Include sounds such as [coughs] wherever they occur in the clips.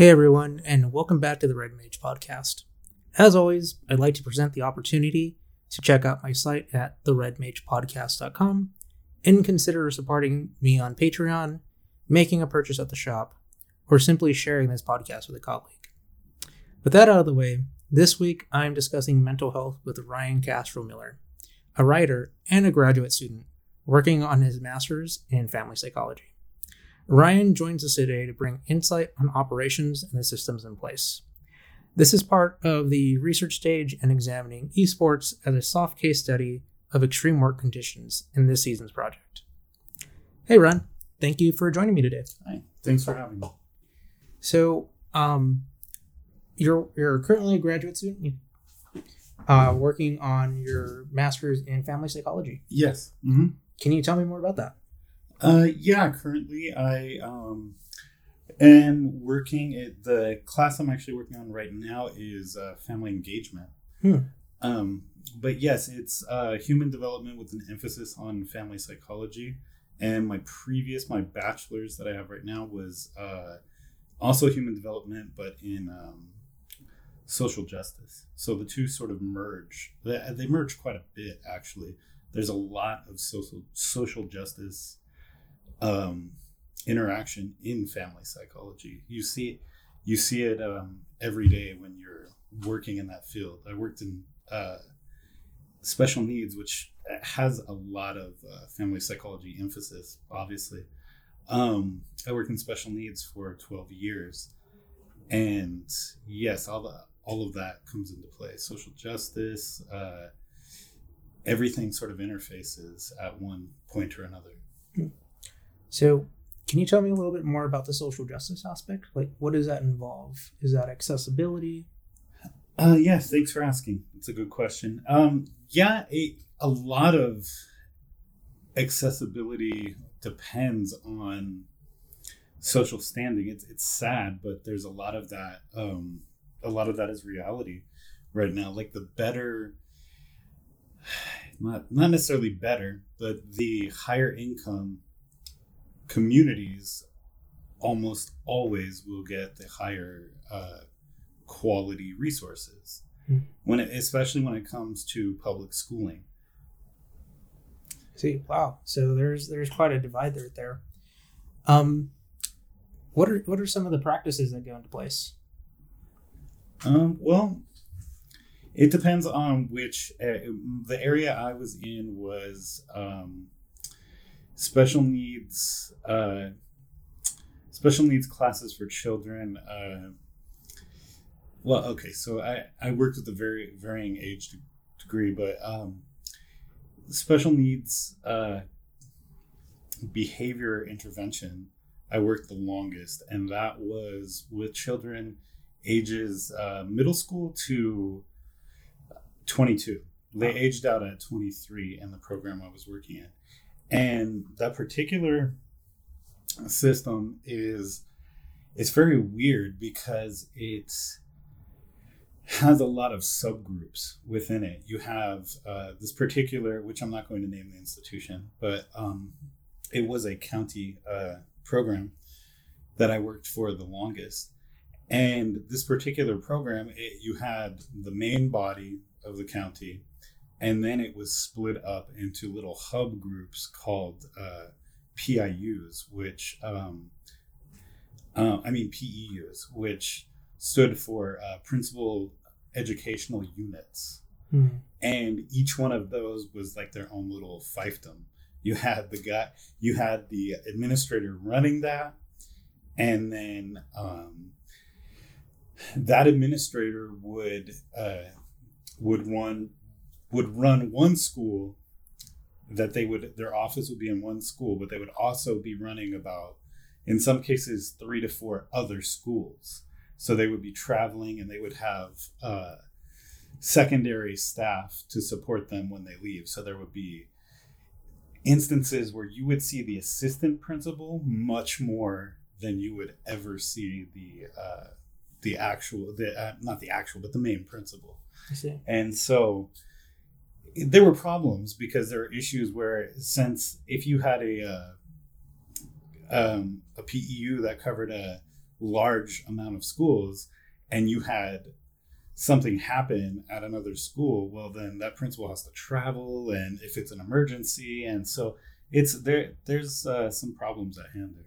Hey everyone, and welcome back to the Red Mage podcast. As always, I'd like to present the opportunity to check out my site at theredmagepodcast.com and consider supporting me on Patreon, making a purchase at the shop, or simply sharing this podcast with a colleague. With that out of the way, this week I am discussing mental health with Ryan Castro Miller, a writer and a graduate student working on his master's in family psychology. Ryan joins us today to bring insight on operations and the systems in place. This is part of the research stage and examining esports as a soft case study of extreme work conditions in this season's project. Hey, Ryan, thank you for joining me today. Hi, thanks for having me. So, um, you're you're currently a graduate student, uh, working on your master's in family psychology. Yes. Mm-hmm. Can you tell me more about that? Uh, yeah, currently I um, am working at the class I'm actually working on right now is uh, family engagement. Hmm. Um, but yes, it's uh, human development with an emphasis on family psychology. And my previous, my bachelor's that I have right now was uh, also human development, but in um, social justice. So the two sort of merge. They, they merge quite a bit, actually. There's a lot of social social justice um, interaction in family psychology. You see, you see it um, every day when you're working in that field. I worked in uh, special needs, which has a lot of uh, family psychology emphasis. Obviously, um, I worked in special needs for 12 years, and yes, all the all of that comes into play. Social justice, uh, everything sort of interfaces at one point or another. So, can you tell me a little bit more about the social justice aspect? Like, what does that involve? Is that accessibility? Uh, yes, thanks for asking. It's a good question. Um, yeah, a, lot of accessibility depends on social standing. It's it's sad, but there's a lot of that. Um, a lot of that is reality right now. Like the better, [sighs] not not necessarily better, but the higher income communities almost always will get the higher uh, quality resources. Mm. when it, especially when it comes to public schooling. See wow. So there's there's quite a divide there there. Um what are what are some of the practices that go into place? Um well it depends on which uh, the area i was in was um special needs uh, special needs classes for children. Uh, well, okay, so I I worked with a very varying age degree, but um, special needs uh, behavior intervention. I worked the longest, and that was with children ages uh, middle school to 22. They aged out at 23 in the program I was working in. And that particular system is it's very weird because it has a lot of subgroups within it. You have uh, this particular, which I'm not going to name the institution, but um, it was a county uh, program that I worked for the longest. And this particular program, it, you had the main body of the county, and then it was split up into little hub groups called uh, PIUs, which um, uh, I mean PEUs, which stood for uh, Principal Educational Units, mm-hmm. and each one of those was like their own little fiefdom. You had the guy, you had the administrator running that, and then um, that administrator would uh, would run would run one school that they would their office would be in one school but they would also be running about in some cases three to four other schools. So they would be traveling and they would have uh, secondary staff to support them when they leave. So there would be instances where you would see the assistant principal much more than you would ever see the uh, the actual the uh, not the actual but the main principal. I see. and so there were problems because there were issues where since if you had a uh, um, a PEU that covered a large amount of schools and you had something happen at another school, well, then that principal has to travel, and if it's an emergency, and so it's there. There's uh, some problems at hand there.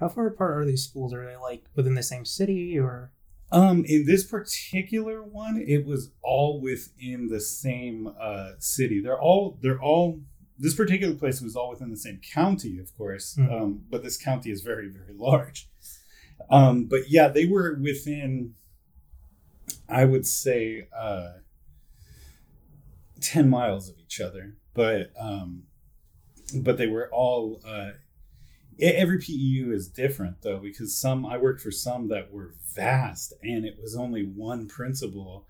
How far apart are these schools? Are they like within the same city or? Um, in this particular one, it was all within the same uh, city. They're all they're all this particular place was all within the same county, of course. Mm. Um, but this county is very very large. Um, but yeah, they were within I would say uh, 10 miles of each other, but um, but they were all uh, every PEU is different though because some I worked for some that were vast and it was only one principal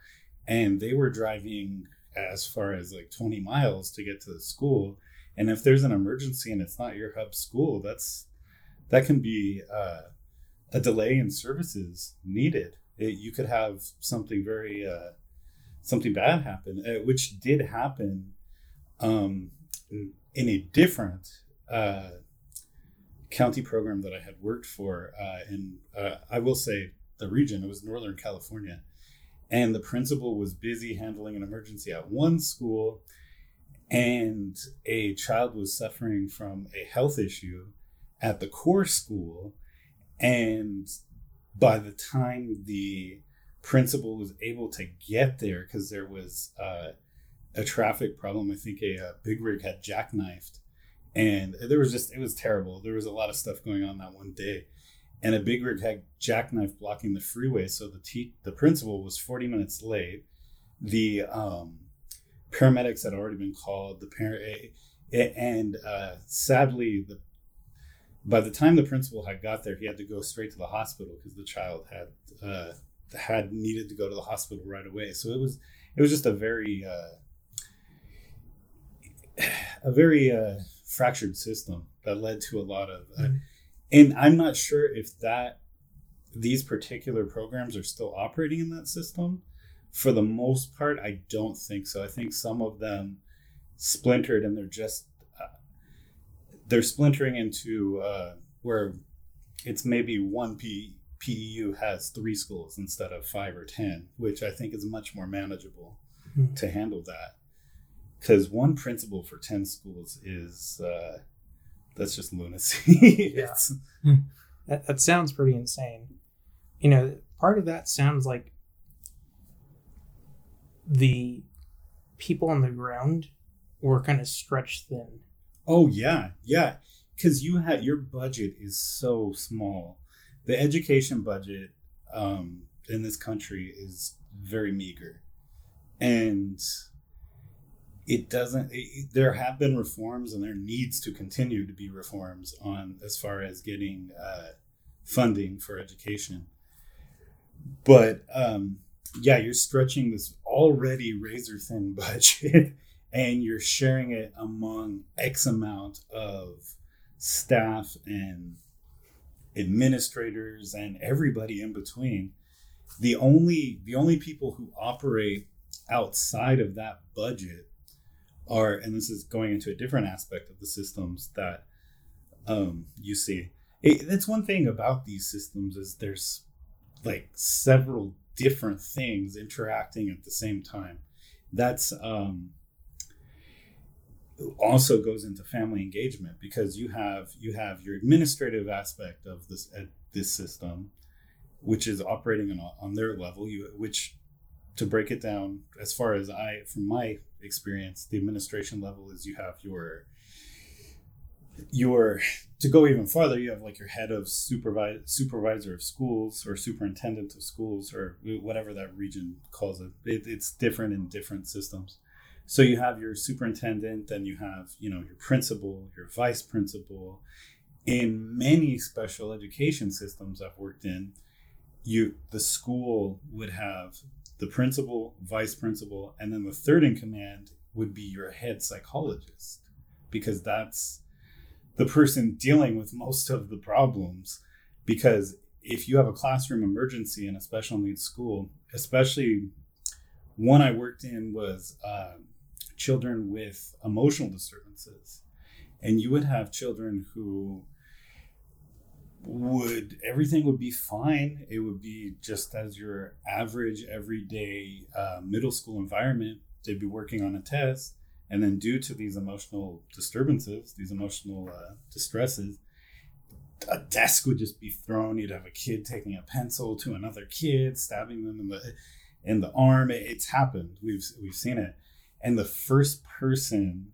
and they were driving as far as like 20 miles to get to the school. And if there's an emergency and it's not your hub school that's that can be uh, a delay in services needed. It, you could have something very uh, something bad happen, uh, which did happen um, in a different uh, county program that I had worked for. Uh, in uh, I will say the region it was Northern California, and the principal was busy handling an emergency at one school, and a child was suffering from a health issue at the core school. And by the time the principal was able to get there, because there was uh, a traffic problem, I think a, a big rig had jackknifed, and there was just it was terrible. There was a lot of stuff going on that one day, and a big rig had jackknife blocking the freeway. So the te- the principal was forty minutes late. The um, paramedics had already been called. The parent and uh, sadly the by the time the principal had got there, he had to go straight to the hospital because the child had uh, had needed to go to the hospital right away. So it was it was just a very uh, [sighs] a very uh, fractured system that led to a lot of. Uh, mm-hmm. And I'm not sure if that these particular programs are still operating in that system. For the most part, I don't think so. I think some of them splintered and they're just they're splintering into uh, where it's maybe one P, PEU has three schools instead of five or ten, which I think is much more manageable mm-hmm. to handle that. Because one principal for ten schools is uh, that's just lunacy. [laughs] yeah, hmm. that, that sounds pretty insane. You know, part of that sounds like the people on the ground were kind of stretched thin Oh yeah, yeah. Because you had your budget is so small. The education budget um, in this country is very meager, and it doesn't. It, there have been reforms, and there needs to continue to be reforms on as far as getting uh, funding for education. But um, yeah, you're stretching this already razor thin [laughs] budget and you're sharing it among X amount of staff and administrators and everybody in between. The only the only people who operate outside of that budget are, and this is going into a different aspect of the systems that um, you see. It, that's one thing about these systems is there's like several different things interacting at the same time. That's um, also goes into family engagement because you have you have your administrative aspect of this uh, this system which is operating on, on their level you which to break it down as far as i from my experience the administration level is you have your your to go even farther you have like your head of supervise, supervisor of schools or superintendent of schools or whatever that region calls it. it it's different in different systems so you have your superintendent, then you have, you know, your principal, your vice principal. In many special education systems I've worked in, you the school would have the principal, vice principal, and then the third in command would be your head psychologist because that's the person dealing with most of the problems because if you have a classroom emergency in a special needs school especially one i worked in was uh, children with emotional disturbances. And you would have children who would everything would be fine. It would be just as your average everyday uh, middle school environment. They'd be working on a test, and then due to these emotional disturbances, these emotional uh, distresses, a desk would just be thrown. You'd have a kid taking a pencil to another kid, stabbing them in the in the arm. It's happened. We've we've seen it. And the first person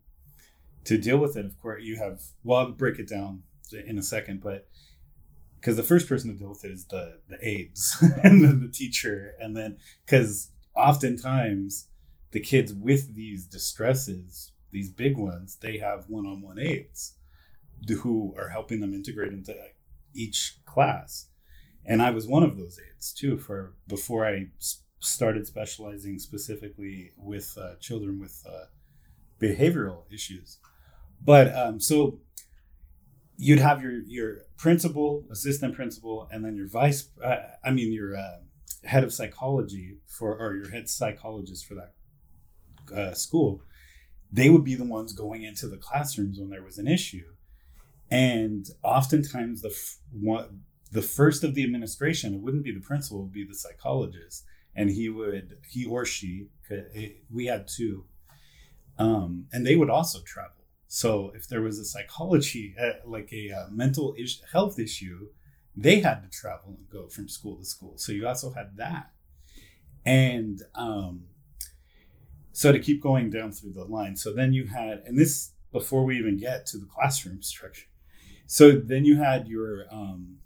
to deal with it, of course, you have. Well, I'll break it down in a second, but because the first person to deal with it is the the aides [laughs] and then the teacher, and then because oftentimes the kids with these distresses, these big ones, they have one-on-one aides who are helping them integrate into each class. And I was one of those aides too for before I started specializing specifically with uh, children with uh, behavioral issues. But um, so you'd have your your principal, assistant principal, and then your vice. Uh, I mean your uh, head of psychology for or your head psychologist for that uh, school. They would be the ones going into the classrooms when there was an issue, and oftentimes the one, the first of the administration, it wouldn't be the principal, it would be the psychologist, and he would he or she. could We had two, um, and they would also travel so if there was a psychology, uh, like a uh, mental is- health issue, they had to travel and go from school to school. So you also had that. And um, so to keep going down through the line, so then you had, and this before we even get to the classroom structure. So then you had your um,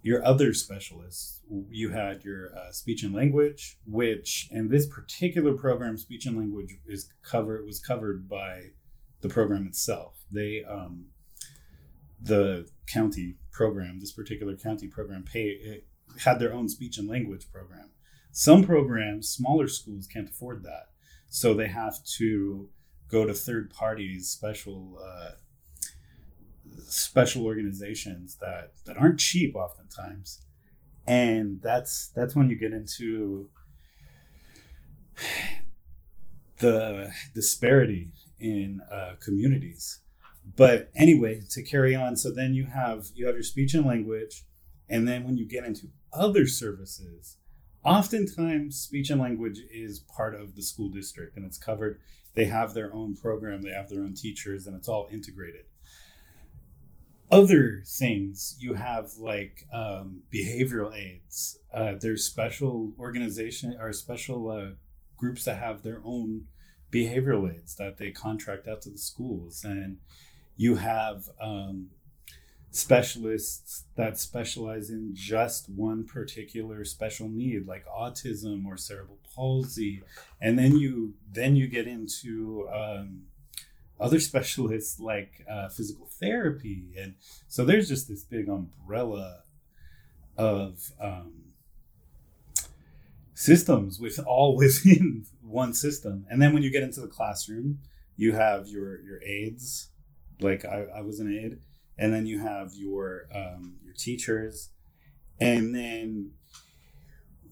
your other specialists. You had your uh, speech and language, which in this particular program, speech and language is covered was covered by the program itself. They um, the county program, this particular county program, pay had their own speech and language program. Some programs, smaller schools can't afford that, so they have to go to third parties, special uh, special organizations that that aren't cheap oftentimes, and that's that's when you get into [sighs] the disparity in uh, communities. But anyway, to carry on, so then you have you have your speech and language, and then when you get into other services, oftentimes speech and language is part of the school district and it's covered. They have their own program, they have their own teachers, and it's all integrated. Other things you have like um, behavioral aids. Uh, there's special organization or special uh, groups that have their own behavioral aids that they contract out to the schools. And you have um, specialists that specialize in just one particular special need like autism or cerebral palsy. And then you then you get into um, other specialists like uh, physical therapy. And so there's just this big umbrella of um, systems with all [laughs] within one system. And then when you get into the classroom, you have your your aides, like I, I was an aide, and then you have your um, your teachers, and then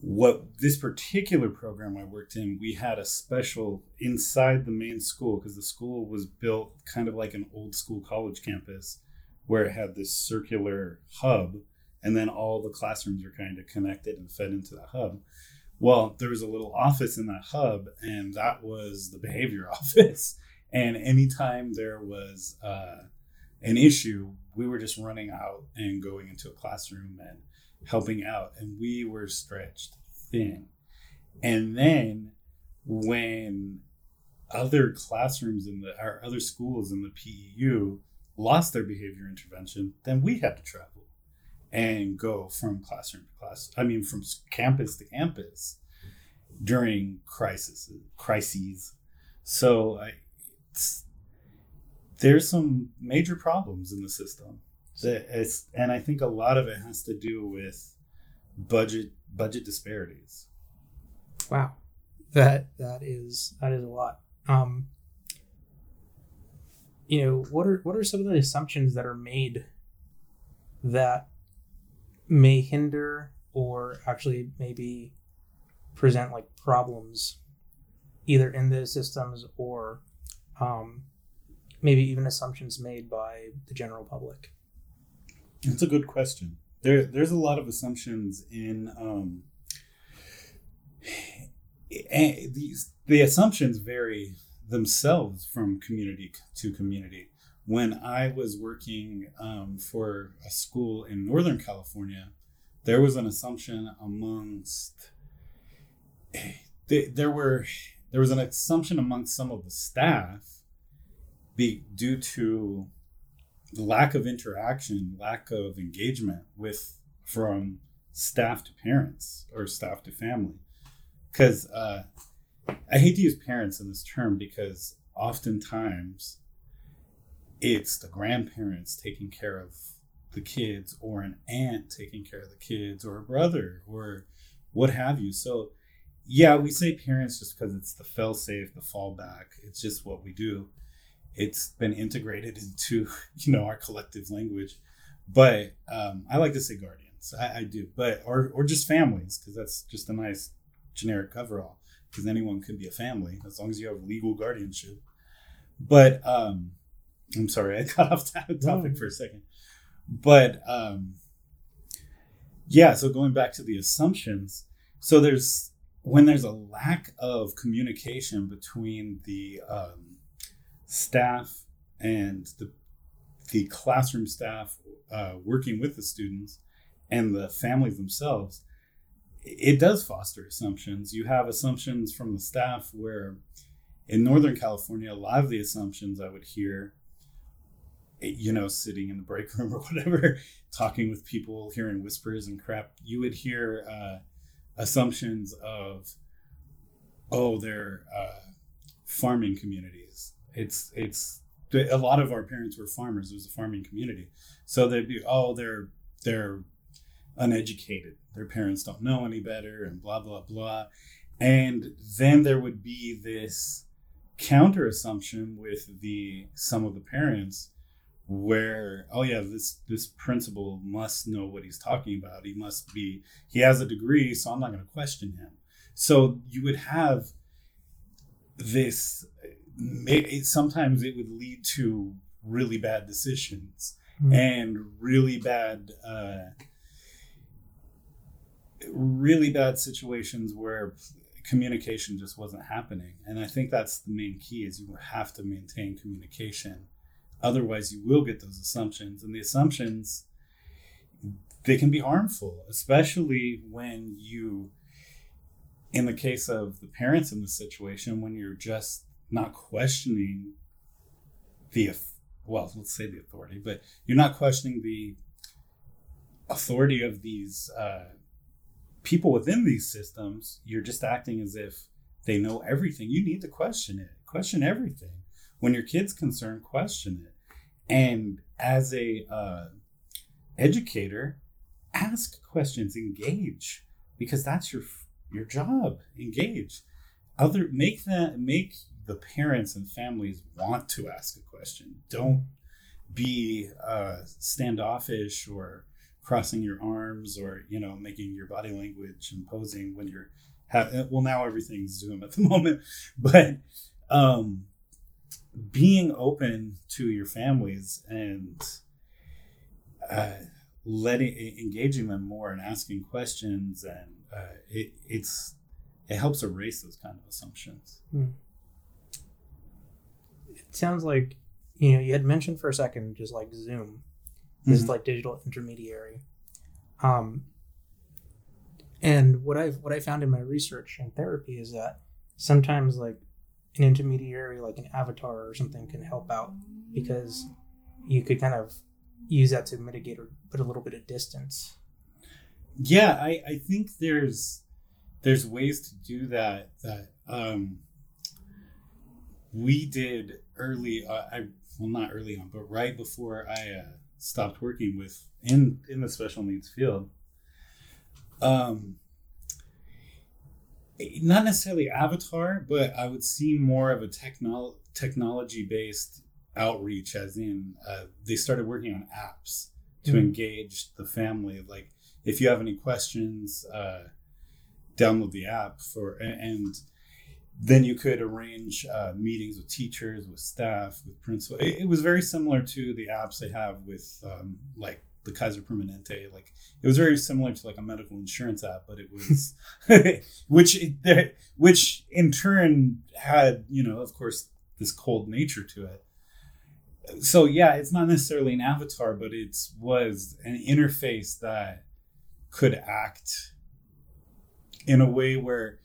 what this particular program I worked in, we had a special inside the main school because the school was built kind of like an old school college campus where it had this circular hub and then all the classrooms are kind of connected and fed into the hub well, there was a little office in that hub, and that was the behavior [laughs] office. And anytime there was uh, an issue, we were just running out and going into a classroom and helping out. And we were stretched thin. And then when other classrooms in the or other schools in the PEU lost their behavior intervention, then we had to travel and go from classroom to class. I mean, from campus to campus during crises. Crises. So I, there's some major problems in the system. It's, and I think a lot of it has to do with budget budget disparities. Wow, that that is that is a lot. Um, you know, what are what are some of the assumptions that are made that may hinder or actually maybe present like problems either in the systems or um, maybe even assumptions made by the general public That's a good question. There, there's a lot of assumptions in um, and [sighs] these the assumptions vary themselves from community to community. When I was working um, for a school in Northern California, there was an assumption amongst there were there was an assumption amongst some of the staff be due to lack of interaction, lack of engagement with from staff to parents or staff to family. Because uh, I hate to use parents in this term because oftentimes it's the grandparents taking care of the kids or an aunt taking care of the kids or a brother or what have you. So yeah, we say parents just because it's the fail safe, the fallback. It's just what we do. It's been integrated into [laughs] you know our collective language, but um, I like to say guardians. I, I do, but or or just families because that's just a nice generic coverall. Because anyone could be a family as long as you have legal guardianship. But um, I'm sorry, I [laughs] got off topic no. for a second. But um, yeah, so going back to the assumptions, so there's when there's a lack of communication between the um, staff and the the classroom staff uh, working with the students and the families themselves, it does foster assumptions. You have assumptions from the staff where in Northern California, a lot of the assumptions I would hear, you know, sitting in the break room [laughs] or whatever, talking with people, hearing whispers and crap, you would hear uh, assumptions of oh they're uh, farming communities. It's it's a lot of our parents were farmers. It was a farming community. So they'd be oh they're they're uneducated. Their parents don't know any better and blah blah blah. And then there would be this counter assumption with the some of the parents where oh yeah this this principal must know what he's talking about. He must be he has a degree so i'm not going to question him. So you would have this it, sometimes it would lead to really bad decisions mm-hmm. and really bad uh, really bad situations where communication just wasn't happening. And i think that's the main key is you have to maintain communication Otherwise, you will get those assumptions, and the assumptions they can be harmful, especially when you, in the case of the parents in the situation, when you're just not questioning the well, let's say the authority, but you're not questioning the authority of these uh, people within these systems. You're just acting as if they know everything. You need to question it. Question everything when your kid's concerned, question it. And as a uh, educator, ask questions, engage, because that's your your job. Engage. Other make that make the parents and families want to ask a question. Don't be uh, standoffish or crossing your arms or you know making your body language imposing when you're ha- well now everything's zoom at the [laughs] moment but um being open to your families and uh, letting engaging them more and asking questions and uh, it, it's it helps erase those kind of assumptions hmm. it sounds like you know you had mentioned for a second just like zoom this mm-hmm. like digital intermediary um and what i've what i found in my research and therapy is that sometimes like an intermediary like an avatar or something can help out because you could kind of use that to mitigate or put a little bit of distance. Yeah i i think there's there's ways to do that that um we did early uh, i well not early on but right before i uh, stopped working with in in the special needs field. Um not necessarily avatar, but I would see more of a technol- technology based outreach, as in uh, they started working on apps to mm-hmm. engage the family. Like, if you have any questions, uh, download the app for and then you could arrange uh, meetings with teachers, with staff, with principal. It, it, was very similar to the apps they have with um, like the Kaiser Permanente. Like it was very similar to like a medical insurance app, but it was [laughs] which which in turn had you know of course this cold nature to it. So yeah, it's not necessarily an avatar, but it was an interface that could act in a way where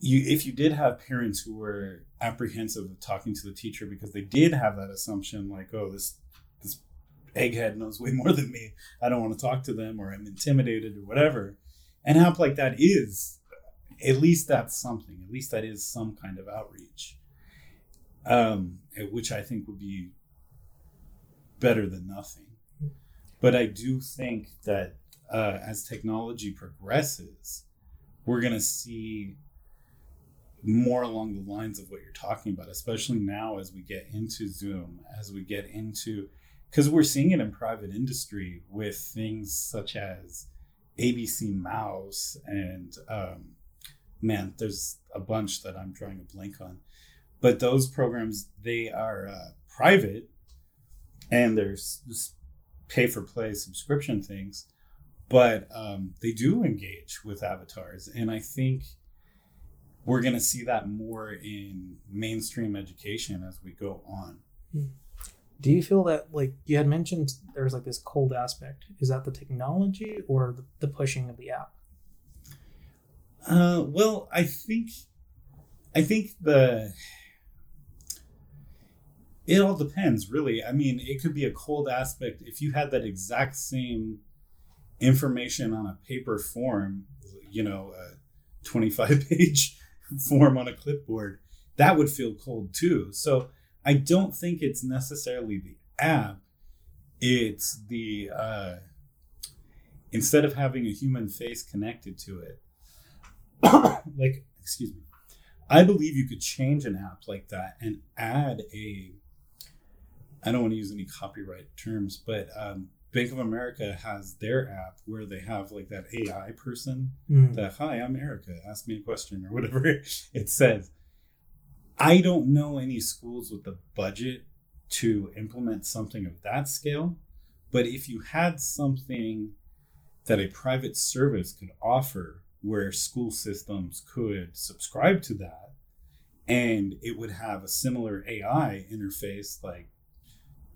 you if you did have parents who were apprehensive of talking to the teacher because they did have that assumption like oh this this egghead knows way more than me. I don't want to talk to them or i'm intimidated or whatever. And help like that is at least that's something. At least that is some kind of outreach. Um, which i think would be better than nothing. But i do think that uh, as technology progresses we're going to see more along the lines of what you're talking about, especially now as we get into Zoom, as we get into, because we're seeing it in private industry with things such as ABC Mouse and um, man, there's a bunch that I'm drawing a blank on, but those programs they are uh, private and there's pay for play subscription things, but um, they do engage with avatars, and I think we're going to see that more in mainstream education as we go on. Hmm. Do you feel that, like you had mentioned, there's like this cold aspect? Is that the technology or the, the pushing of the app? Uh, well, I think, I think the it all depends, really. I mean, it could be a cold aspect if you had that exact same information on a paper form, you know, a 25 page [laughs] form on a clipboard, that would feel cold too. So I don't think it's necessarily the app. It's the uh, instead of having a human face connected to it, [coughs] like excuse me, I believe you could change an app like that and add a. I don't want to use any copyright terms, but um, Bank of America has their app where they have like that AI person mm. that, hi, I'm Erica, ask me a question or whatever [laughs] it says. I don't know any schools with the budget to implement something of that scale, but if you had something that a private service could offer where school systems could subscribe to that and it would have a similar AI interface like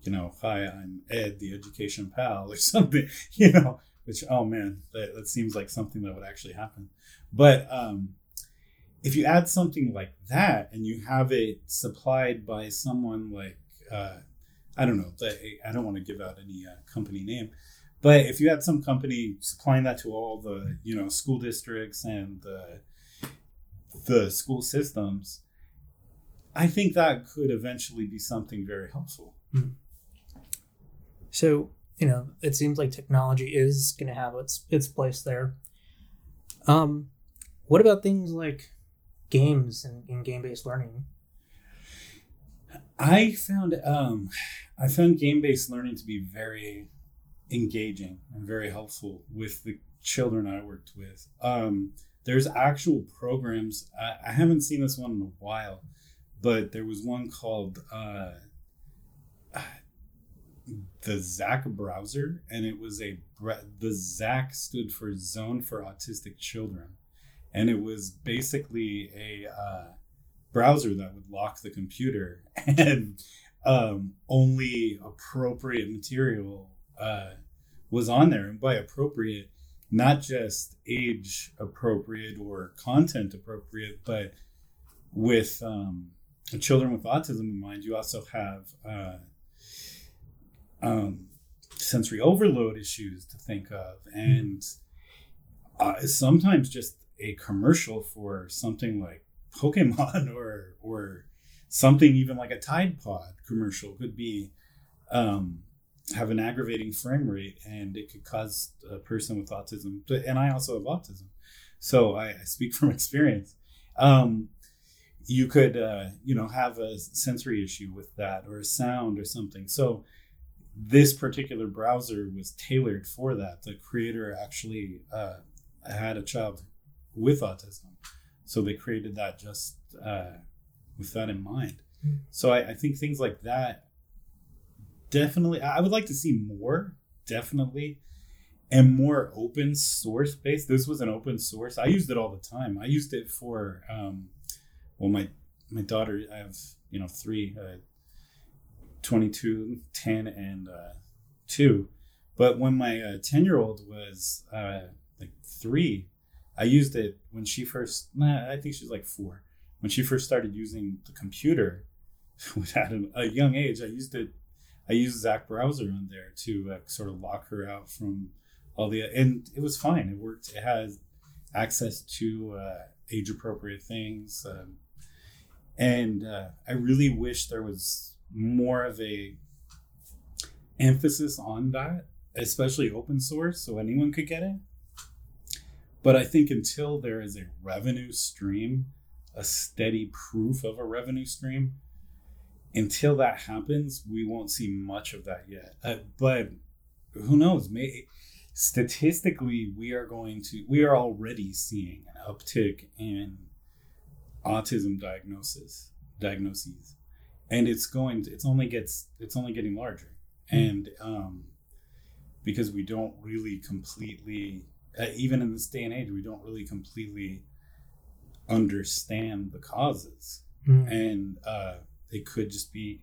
you know, hi, I'm Ed, the education pal, or [laughs] something, you know, which, oh man, that, that seems like something that would actually happen. But um, if you add something like that and you have it supplied by someone like, uh, I don't know, I don't want to give out any uh, company name, but if you had some company supplying that to all the, you know, school districts and the, the school systems, I think that could eventually be something very helpful. Mm-hmm. So, you know, it seems like technology is going to have its its place there. Um, what about things like games and, and game based learning? I found um, I found game based learning to be very engaging and very helpful with the children I worked with. Um, there's actual programs. I, I, haven't seen this one in a while, but there was one called uh, the ZAC browser, and it was a the ZAC stood for Zone for Autistic Children, and it was basically a uh, browser that would lock the computer, [laughs] and um, only appropriate material uh, was on there, and by appropriate, not just age appropriate or content appropriate, but with um, children with autism in mind, you also have uh, um, sensory overload issues to think of, and uh, sometimes just a commercial for something like Pokemon [laughs] or or something even like a Tide Pod commercial could be um, have an aggravating frame rate, and it could cause a person with autism. And I also have autism, so I, I speak from [laughs] experience. Um, you could uh, you know have a sensory issue with that or a sound or something. So this particular browser was tailored for that. The creator actually uh, had a child with autism, so they created that just uh, with that in mind. Mm. So I, I, think things like that definitely. I would like to see more definitely and more open source based. This was an open source. I used it all the time. I used it for um, well, my my daughter. I have you know three, uh, 22, 10, and uh, two. But when my uh, ten year old was uh, like three, I used it when she first. Nah, I think she's like four when she first started using the computer. [laughs] At a young age, I used it. I used ZAC Browser on there to uh, sort of lock her out from all the and it was fine. It worked. It has access to uh, age appropriate things, um, and uh, I really wish there was more of a emphasis on that, especially open source, so anyone could get it. But I think until there is a revenue stream, a steady proof of a revenue stream, until that happens, we won't see much of that yet. Uh, but who knows? May statistically, we are going to we are already seeing an uptick in autism diagnosis diagnoses, and it's going to it's only gets it's only getting larger, mm. and um, because we don't really completely uh, even in this day and age we don't really completely understand the causes, mm. and uh, it could just be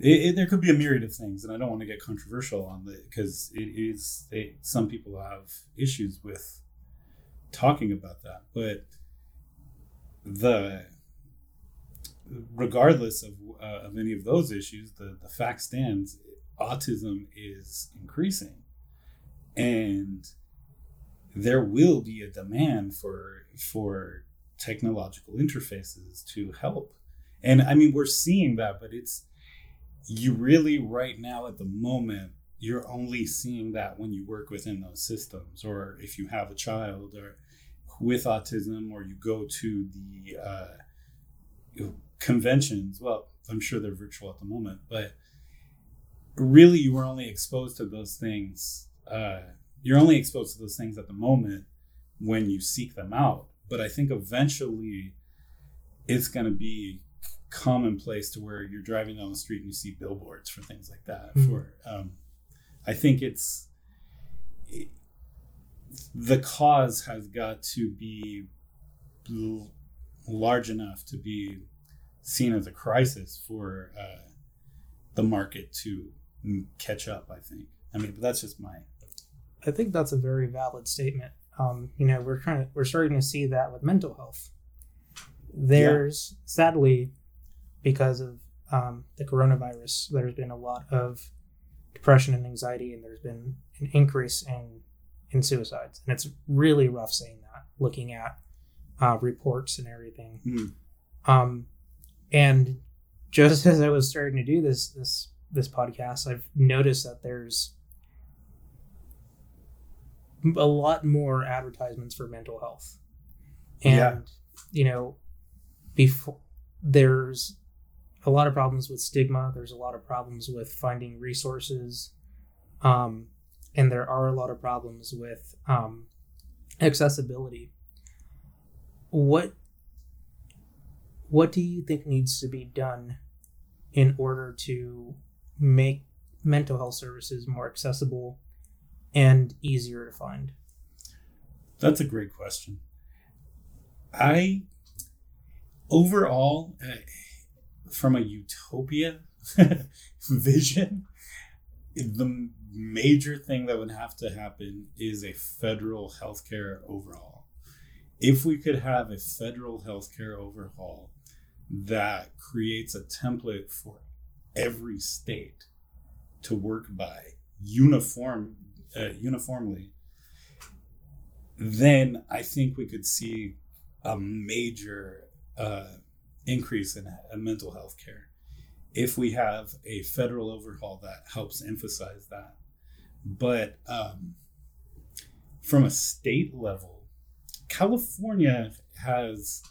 it, it, there could be a myriad of things, and I don't want to get controversial on it because it is it, some people have issues with talking about that, but the regardless of uh, of any of those issues, the the fact stands: autism is increasing, and there will be a demand for for technological interfaces to help. And I mean, we're seeing that, but it's you really right now at the moment you're only seeing that when you work within those systems or if you have a child or with autism or you go to the uh, conventions well i'm sure they're virtual at the moment but really you were only exposed to those things uh, you're only exposed to those things at the moment when you seek them out but i think eventually it's going to be commonplace to where you're driving down the street and you see billboards for things like that. Mm-hmm. For um, I think it's it, the cause has got to be l- large enough to be seen as a crisis for uh, the market to catch up. I think. I mean, but that's just my. I think that's a very valid statement. Um, you know, we're trying to we're starting to see that with mental health. There's yeah. sadly because of um, the coronavirus, there's been a lot of depression and anxiety, and there's been an increase in in suicides, and it's really rough saying that. Looking at uh, reports and everything, mm. um, and just [laughs] as I was starting to do this this this podcast, I've noticed that there's a lot more advertisements for mental health, and yeah. you know, before there's a lot of problems with stigma. There's a lot of problems with finding resources. Um, and there are a lot of problems with um, accessibility. What what do you think needs to be done in order to make mental health services more accessible and easier to find? That's a great question. I overall, uh, from a utopia [laughs] vision, the major thing that would have to happen is a federal healthcare overhaul. If we could have a federal healthcare overhaul that creates a template for every state to work by uniform uh, uniformly, then I think we could see a major uh, increase in, in mental health care if we have a federal overhaul that helps emphasize that. But um, from a state level, California has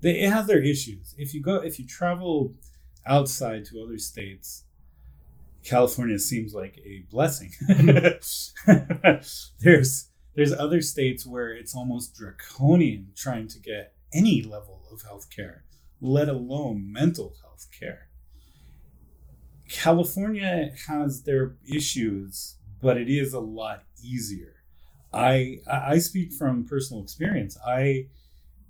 they, it has their issues. If you go if you travel outside to other states, California seems like a blessing. [laughs] there's there's other states where it's almost draconian trying to get any level of health care let alone mental health care. California has their issues, but it is a lot easier. I I speak from personal experience. I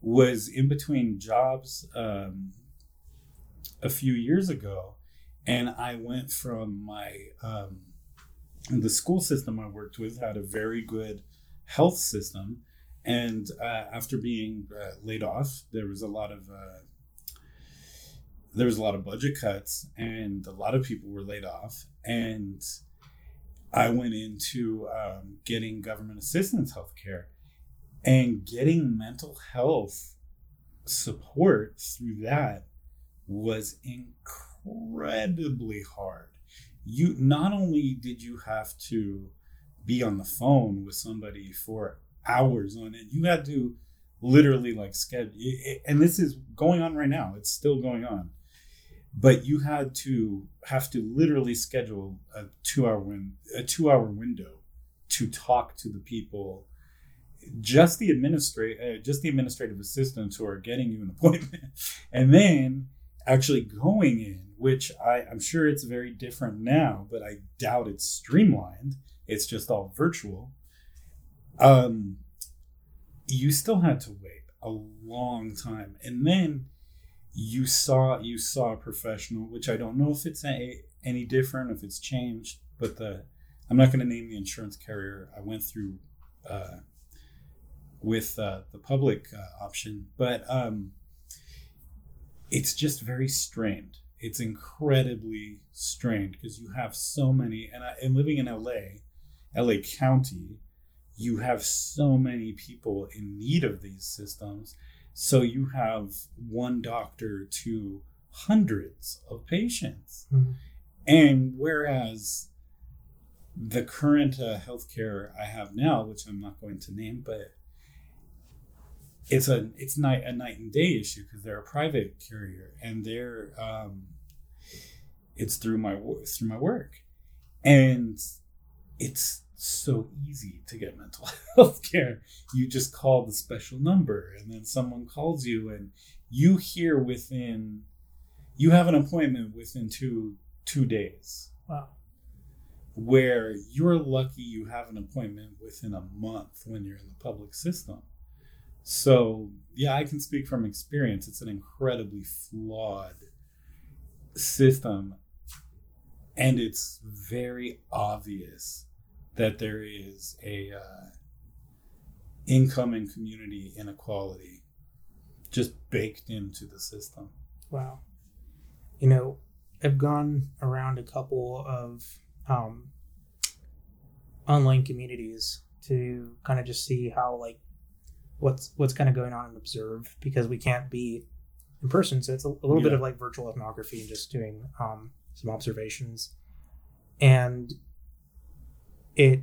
was in between jobs um, a few years ago, and I went from my um, the school system I worked with had a very good health system, and uh, after being uh, laid off, there was a lot of uh, there was a lot of budget cuts, and a lot of people were laid off, and I went into um, getting government assistance healthcare and getting mental health support through that was incredibly hard. You not only did you have to be on the phone with somebody for hours on it, you had to literally like schedule, and this is going on right now. It's still going on but you had to have to literally schedule a two hour win a two hour window to talk to the people just the administrate uh, just the administrative assistants who are getting you an [laughs] appointment and then actually going in which I, i'm sure it's very different now but i doubt it's streamlined. It's just all virtual. Um you still had to wait a long time. And then you saw you saw a professional, which I don't know if it's a, any different, if it's changed, but the I'm not going to name the insurance carrier. I went through uh, with uh, the public uh, option, but um, it's just very strained. It's incredibly strained because you have so many, and, I, and living in LA, LA County, you have so many people in need of these systems so you have one doctor to hundreds of patients. Mm-hmm. And whereas the current uh, healthcare I have now, which I'm not going to name, but it's a it's night a night and day issue because they're a private carrier and they're um, it's through my through my work, and it's so easy to get mental [laughs] health care. You just call the special number and then someone calls you and you hear within you have an appointment within two two days. Wow. Where you're lucky you have an appointment within a month when you're in the public system. So, yeah, I can speak from experience. It's an incredibly flawed system and it's very obvious that there is a uh, income and community inequality just baked into the system. Wow. You know, I've gone around a couple of um, online communities to kind of just see how like what's what's kind of going on and observe because we can't be in person, so it's a, a little yeah. bit of like virtual ethnography and just doing um, some observations. And it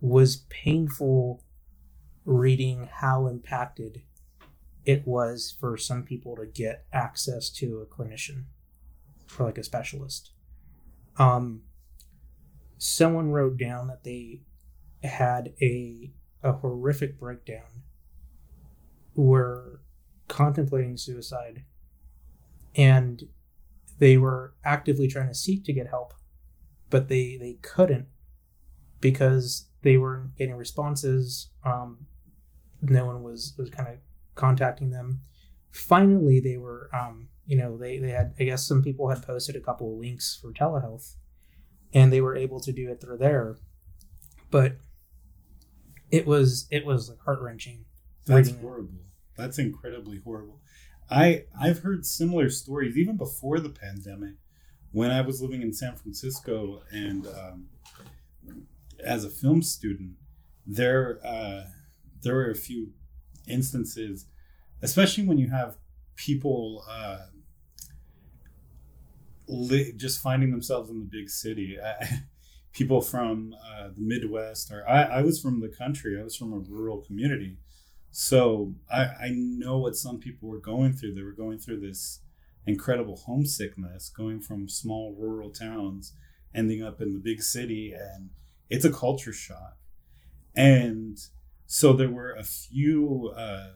was painful reading how impacted it was for some people to get access to a clinician or like a specialist. Um, someone wrote down that they had a a horrific breakdown, were contemplating suicide, and they were actively trying to seek to get help, but they they couldn't because they weren't getting responses. Um, no one was was kind of contacting them. Finally, they were, um, you know, they they had. I guess some people had posted a couple of links for telehealth, and they were able to do it through there. But it was it was like heart That's horrible. It. That's incredibly horrible. I I've heard similar stories even before the pandemic, when I was living in San Francisco and um, as a film student, there uh, there were a few instances, especially when you have people uh, li- just finding themselves in the big city. people from uh, the Midwest, or I, I was from the country. I was from a rural community, so I, I know what some people were going through. They were going through this incredible homesickness, going from small rural towns, ending up in the big city, and it's a culture shock. And so there were a few uh,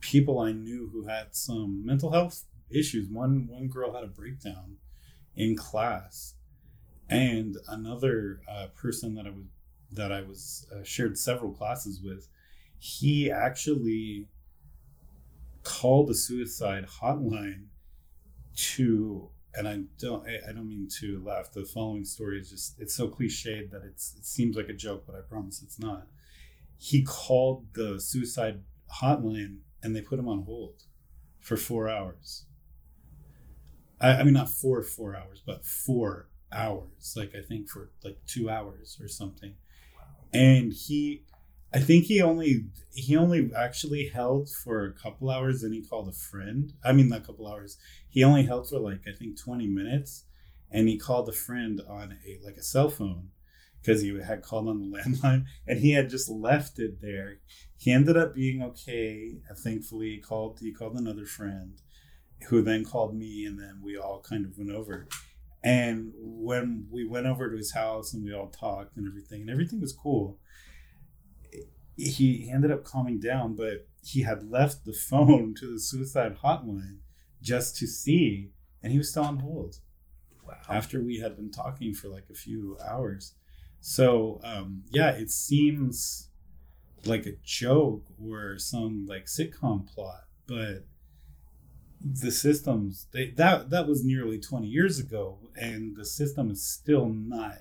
people I knew who had some mental health issues. One one girl had a breakdown in class, And another uh, person that I was that I was uh, shared several classes with, he actually called the suicide hotline to and I don't I don't mean to laugh. The following story is just it's so cliched that it's it seems like a joke, but I promise it's not. He called the suicide hotline and they put him on hold for four hours. I, I mean not for four hours, but four hours. Like I think for like two hours or something. And he I think he only he only actually held for a couple hours and he called a friend. I mean not a couple hours. He only held for like I think 20 minutes and he called a friend on a like a cell phone because he had called on the [laughs] landline and he had just left it there. He ended up being okay. Thankfully, he called he called another friend who then called me and then we all kind of went over. And when we went over to his house and we all talked and everything and everything was cool he ended up calming down, but he had left the phone to the suicide hotline just to see, and he was still on hold. Wow. After we had been talking for like a few hours. So, um, yeah, it seems like a joke or some like sitcom plot, but the systems they, that that was nearly 20 years ago and the system is still not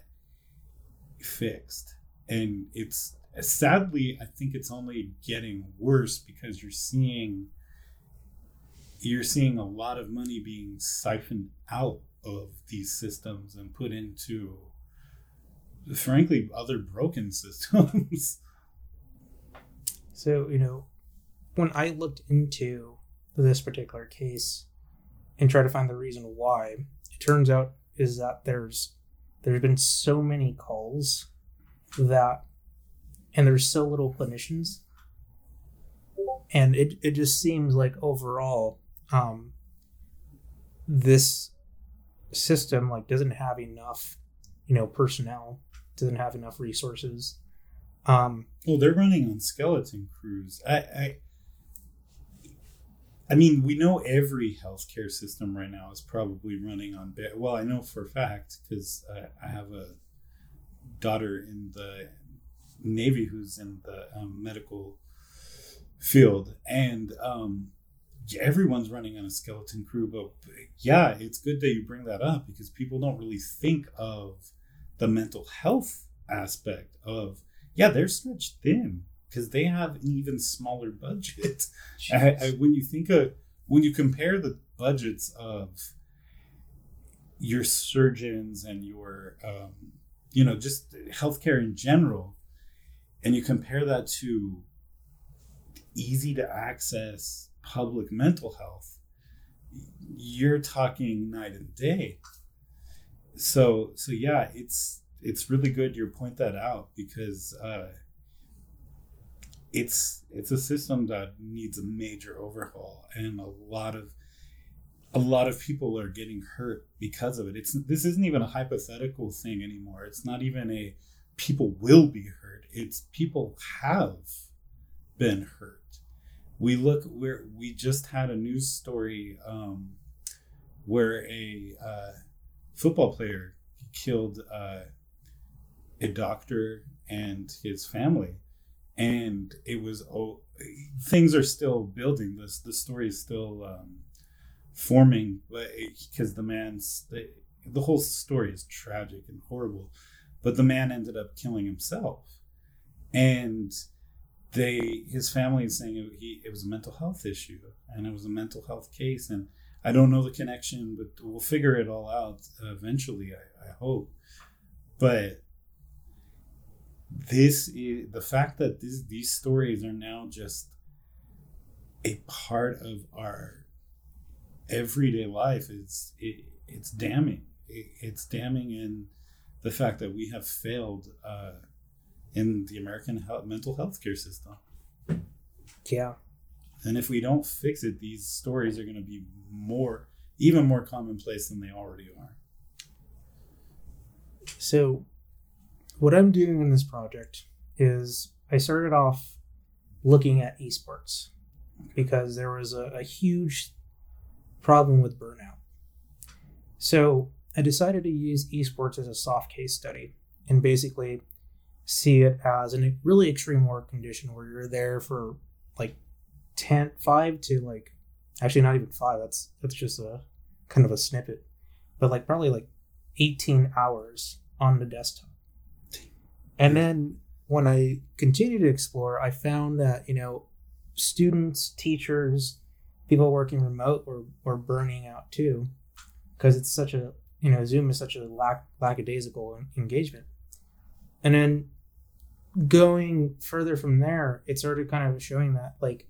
fixed and it's sadly, I think it's only getting worse because you're seeing you're seeing a lot of money being siphoned out of these systems and put into frankly other broken [laughs] systems. so, you know, when I looked into this particular case and try to find the reason why, it turns out is that there's there's been so many calls that and there's so little clinicians. And it, it just seems like overall um, this system like doesn't have enough you know personnel doesn't have enough resources. Um well they're running on skeleton crews. I i i mean we know every healthcare system right now is probably running on well i know for a fact because I, I have a daughter in the Navy who's in the um, medical field, and um, everyone's running on a skeleton crew. But yeah, it's good that you bring that up because people don't really think of the mental health aspect of yeah, they're stretched thin because they have an even smaller budget. [laughs] I, I, when you think of when you compare the budgets of your surgeons and your um, you know just healthcare in general and you compare that to easy to access public mental health you're talking night and day so so yeah it's it's really good you point that out because uh it's it's a system that needs a major overhaul and a lot of a lot of people are getting hurt because of it it's this isn't even a hypothetical thing anymore it's not even a people will be. It's people have been hurt. We look where we just had a news story um, where a uh, football player killed uh, a doctor and his family, and it was oh, things are still building. This the story is still um, forming because the man's the, the whole story is tragic and horrible but the man ended up killing himself and they his family is saying it, he, it was a mental health issue and it was a mental health case. And i don't know the connection but we'll figure it all out eventually i, I hope. But this is the fact that this, these stories are now just a part of our everyday life is it, it's damning. It, it's damning in the fact that we have failed uh, in the American health, mental health care system. Yeah. And if we don't fix it, these stories are going to be more, even more commonplace than they already are. So, what I'm doing in this project is I started off looking at esports because there was a, a huge problem with burnout. So, I decided to use esports as a soft case study and basically see it as a really extreme work condition where you're there for like 10, 5 to like, actually not even 5, that's, that's just a kind of a snippet, but like probably like 18 hours on the desktop. And then when I continued to explore, I found that, you know, students, teachers, people working remote were, were burning out too because it's such a, you know, Zoom is such a lack, lackadaisical engagement. And then going further from there, it started kind of showing that, like,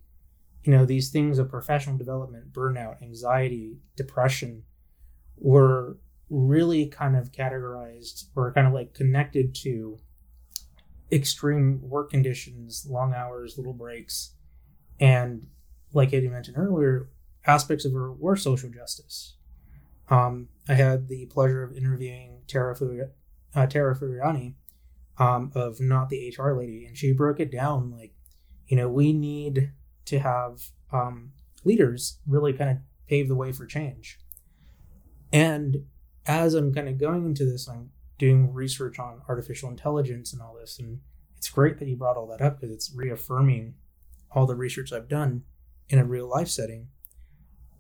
you know, these things of professional development, burnout, anxiety, depression were really kind of categorized or kind of like connected to extreme work conditions, long hours, little breaks, and like Eddie mentioned earlier, aspects of her were social justice. Um, I had the pleasure of interviewing Tara, uh, Tara Furiani um, of Not the HR Lady, and she broke it down like, you know, we need to have um, leaders really kind of pave the way for change. And as I'm kind of going into this, I'm doing research on artificial intelligence and all this. And it's great that you brought all that up because it's reaffirming all the research I've done in a real life setting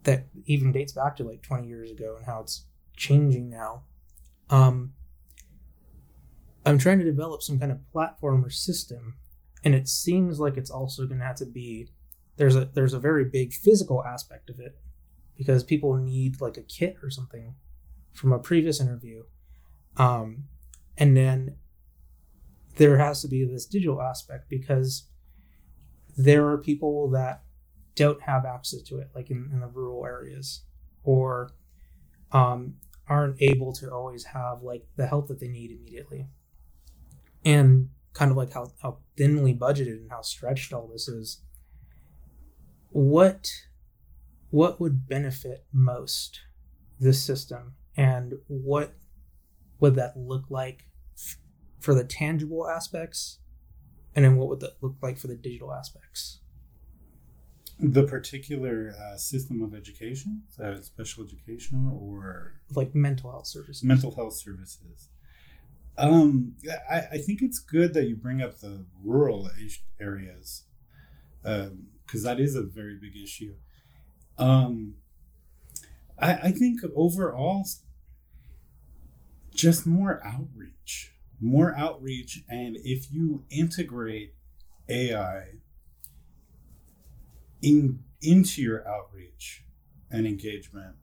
that even dates back to like 20 years ago and how it's changing now. Um, I'm trying to develop some kind of platform or system, and it seems like it's also going to have to be there's a there's a very big physical aspect of it because people need like a kit or something from a previous interview um, and then there has to be this digital aspect because there are people that don't have access to it, like in, in the rural areas, or um, aren't able to always have like the help that they need immediately. And kind of like how, how thinly budgeted and how stretched all this is. What what would benefit most this system? And what would that look like for the tangible aspects? And then what would that look like for the digital aspects? The particular uh, system of education uh, special education or like mental health services. Mental health services um, I, I think it's good that you bring up the rural areas because um, that is a very big issue um, I, I think overall just more outreach, more outreach. And if you integrate AI in into your outreach and engagement,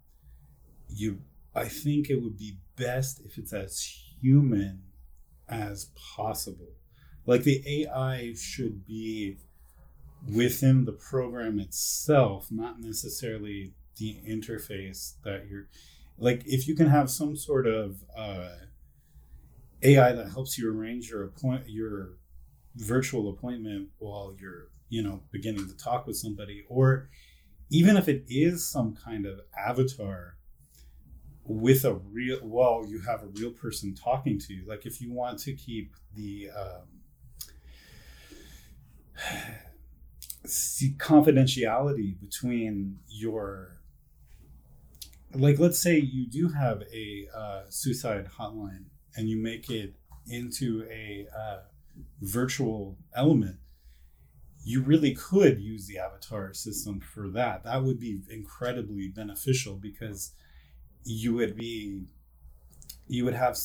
you I think it would be best if it's as human as possible. Like the AI should be within the program itself, not necessarily the interface that you're like if you can have some sort of uh, AI that helps you arrange your appoint your virtual appointment while you're you know beginning to talk with somebody, or even if it is some kind of avatar with a real well you have a real person talking to you. Like if you want to keep the um, [sighs] confidentiality between your like let's say you do have a uh, suicide hotline and you make it into a uh, virtual element you really could use the avatar system for that. That would be incredibly beneficial because you would be you would have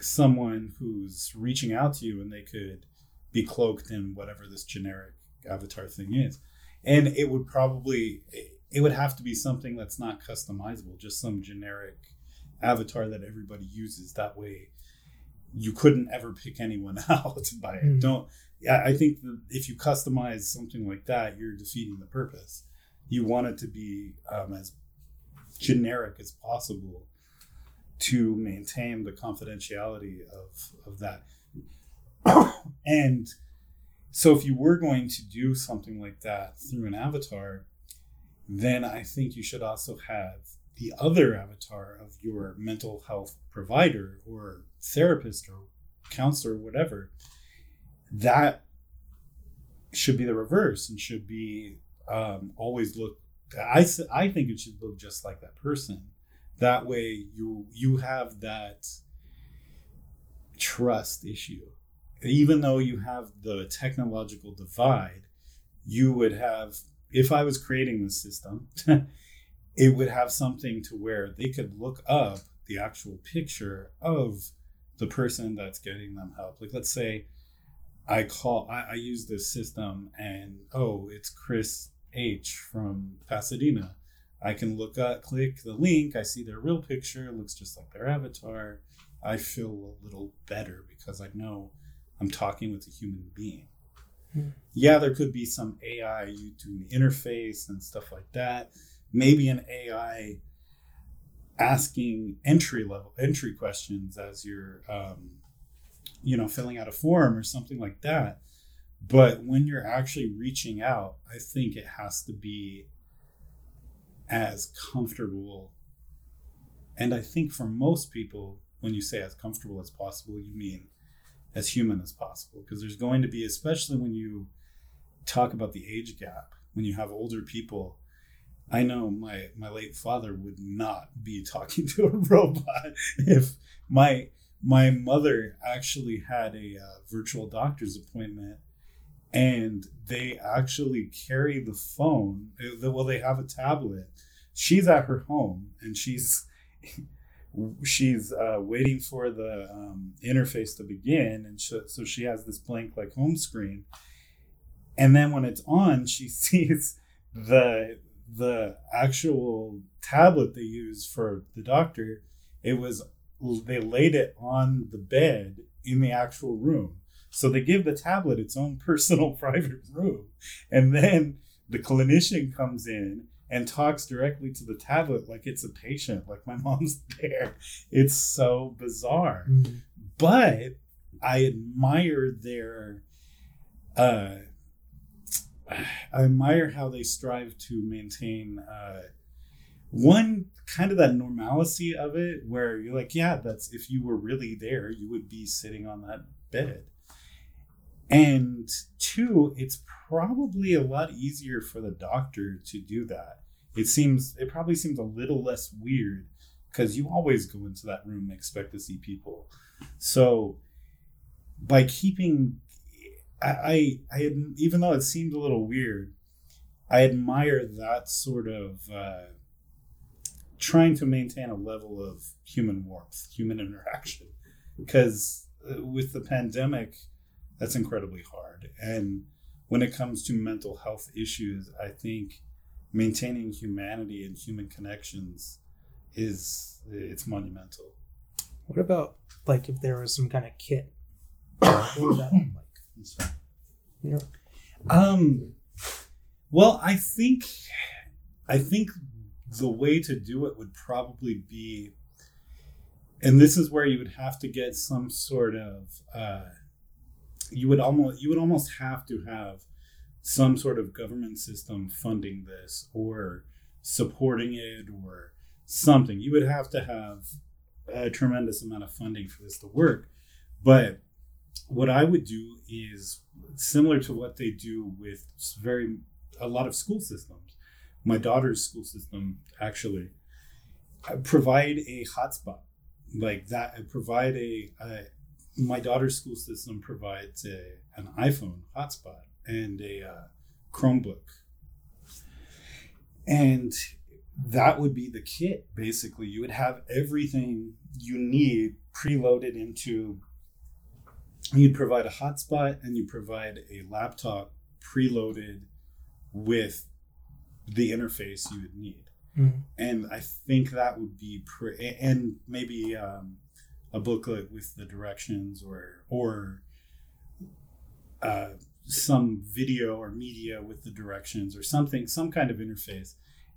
someone who's reaching out to you and they could be cloaked in whatever this generic avatar thing is and it would probably it would have to be something that's not customizable, just some generic avatar that everybody uses. That way, you couldn't ever pick anyone [laughs] out by it. Mm. Don't. Yeah, I think if you customize something like that, you're defeating the purpose. You want it to be um, as generic as possible to maintain the confidentiality of of that. [coughs] and so, if you were going to do something like that through an avatar, then I think you should also have the other avatar of your mental health provider or therapist or counselor or whatever. That should be the reverse and should be um, always look. I, I think it should look just like that person. That way you you have that trust issue. Even though you have the technological divide you would have if i was creating this system [laughs] it would have something to where they could look up the actual picture of the person that's getting them help. Like let's say i call i, I use this system and oh it's chris h from pasadena I can look up, click the link, I see their real picture, it looks just like their avatar. I feel a little better because I know I'm talking with a human being. Hmm. Yeah, there could be some AI you doing the interface and stuff like that. Maybe an AI asking entry level entry questions as you're um, you know filling out a form or something like that but when you're actually reaching out i think it has to be as comfortable. And I think for most people, when you say as comfortable as possible, you mean as human as possible. Because there's going to be, especially when you talk about the age gap, when you have older people. I know my my late father would not be [laughs] talking to a robot [laughs] if my my mother actually had a uh, virtual doctor's appointment and they actually carry the phone. Well, they have a tablet. She's at her home and she's [laughs] she's uh, waiting for the um, interface to begin, and sh- so she has this blank like home screen. And then when it's on, she [laughs] sees the the actual tablet they use for the doctor. It was they laid it on the bed in the actual room. So they give the tablet its own personal [laughs] private room. And then the clinician comes in and talks directly to the tablet like it's a patient, like my [laughs] mom's there. It's so bizarre. Mm-hmm. But I admire their uh I admire how they strive to maintain uh one kind of that normalcy of it where you're like, yeah, that's if you were really there, you would be sitting on that bed. And two, it's probably a lot easier for the doctor to do that. It seems it probably seems a little less weird because you always go into that room and expect to see people. So by keeping I, I, I even though it seemed a little weird, I admire that sort of uh, trying to maintain a level of human warmth, human [laughs] interaction, because uh, with the pandemic, that's incredibly hard. And when it comes to mental health issues, I think maintaining humanity and human connections is it's monumental. What about like if there was some kind of kit? [coughs] what would that look like? Yeah. Um. Well, I think, I think the way to do it would probably be, and this is where you would have to get some sort of. Uh, you would almost you would almost have to have some sort of government system funding this or supporting it or something. You would have to have a tremendous amount of funding for this to work. But what I would do is similar to what they do with very a lot of school systems. My daughter's school system actually uh, provide a hotspot like that. Uh, provide a, a my daughter's school system provides a, an iPhone hotspot and a uh, Chromebook. And that would be the kit, basically. You would have everything you need preloaded into. You'd provide a hotspot and you provide a laptop preloaded with the interface you would need. Mm-hmm. And I think that would be, pre- and maybe um, a booklet with the directions or, or, uh, some video or media with the directions or something, some kind of interface.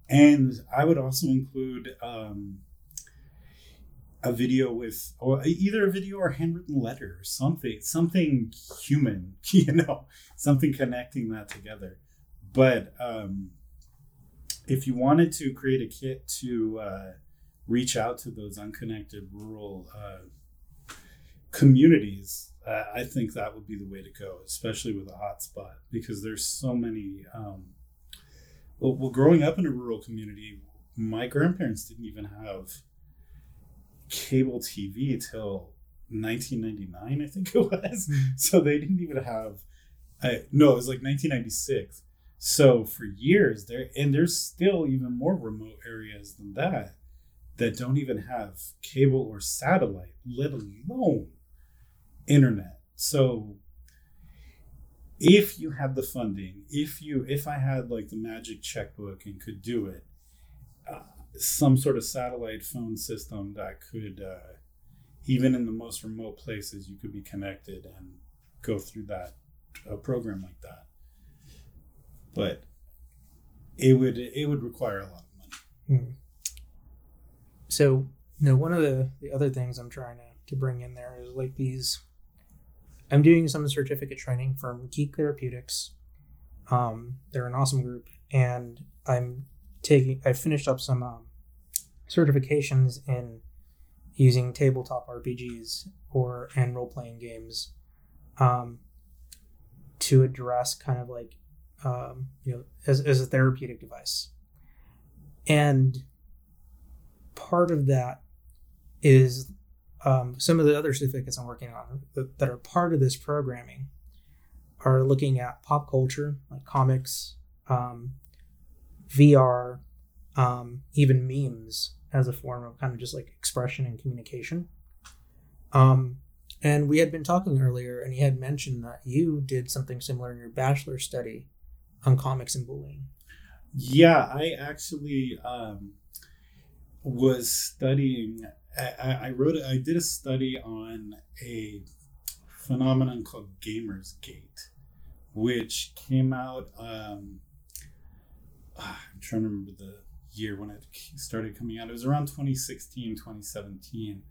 And I would also include um, a video with, or either a video or handwritten letter or something, something human, [laughs] you know, something connecting that together. But um, if you wanted to create a kit to uh, reach out to those unconnected rural uh, communities, uh, I think that would be the way to go, especially with a hotspot, because there's so many. Um, well, well, growing up in a rural community, my grandparents didn't even have cable TV till 1999, I think it [laughs] was. Mhm. So they didn't even have. I no, it was like 1996. So for years there, and there's still even more remote areas than that that don't even have cable or satellite, let alone internet. So if you had the funding, if you if I had like the magic checkbook and could do it, uh, some sort of satellite phone system that could, uh, even in the most remote places, you could be connected and go through that a program like that. But it would it would require a lot of money. Hmm. So, you know, one of the, the other things I'm trying to, to bring in there is like these. I'm doing some certificate training from Geek Therapeutics. Um, they're an awesome group, and I'm taking. I finished up some um, certifications in using tabletop RPGs or and role playing games, um, to address kind of like, um, you know, as as a therapeutic device, and part of that is um, some of the other certificates I'm working on that, that are part of this programming are looking at pop culture, like comics, um, VR, um, even memes as a form of kind of just like expression and communication. Um, and we had been talking earlier, and you had mentioned that you did something similar in your bachelor study on comics and bullying. Yeah, I actually um, was studying. I, I wrote. I did a study on a phenomenon called Gamersgate, which came out. Um, ah, I'm trying to remember the year when it started coming out. It was around 2016, 2017.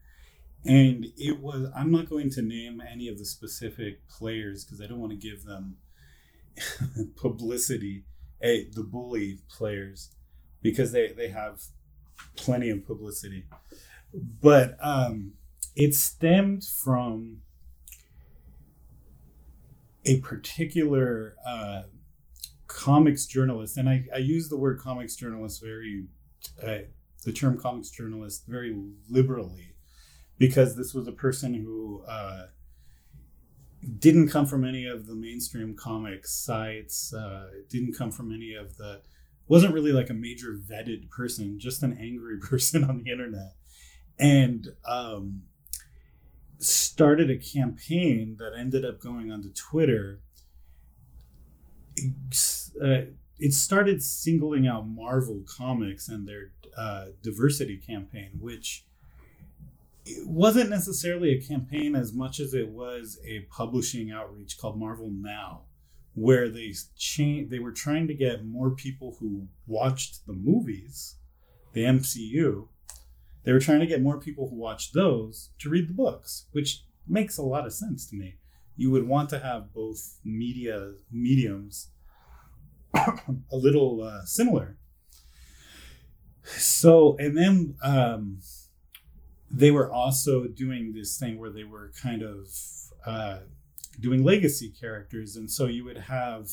And it was, I'm not going to name any of the specific players because I don't want to give them [laughs] publicity a the bully players because they they have plenty of publicity. But um it stemmed from a particular uh comics journalist and i i use the word comics journalist very uh, the term comics journalist very liberally because this was a person who uh didn't come from any of the mainstream comics sites uh, didn't come from any of the wasn't really like a major vetted person just an angry [laughs] person on the internet. And um, started a campaign that ended up going onto twitter. Uh, it started singling out marvel comics and their uh, diversity campaign which wasn't necessarily a campaign as much as it was a publishing outreach called Marvel Now, where they cha- they were trying to get more people who watched the movies, the MCU. They were trying to get more people who watched those to read the books, which makes a lot of sense to me. You would want to have both media mediums [coughs] a little uh, similar. So, and then um, they were also doing this thing where they were kind of uh, doing legacy characters, and so you would have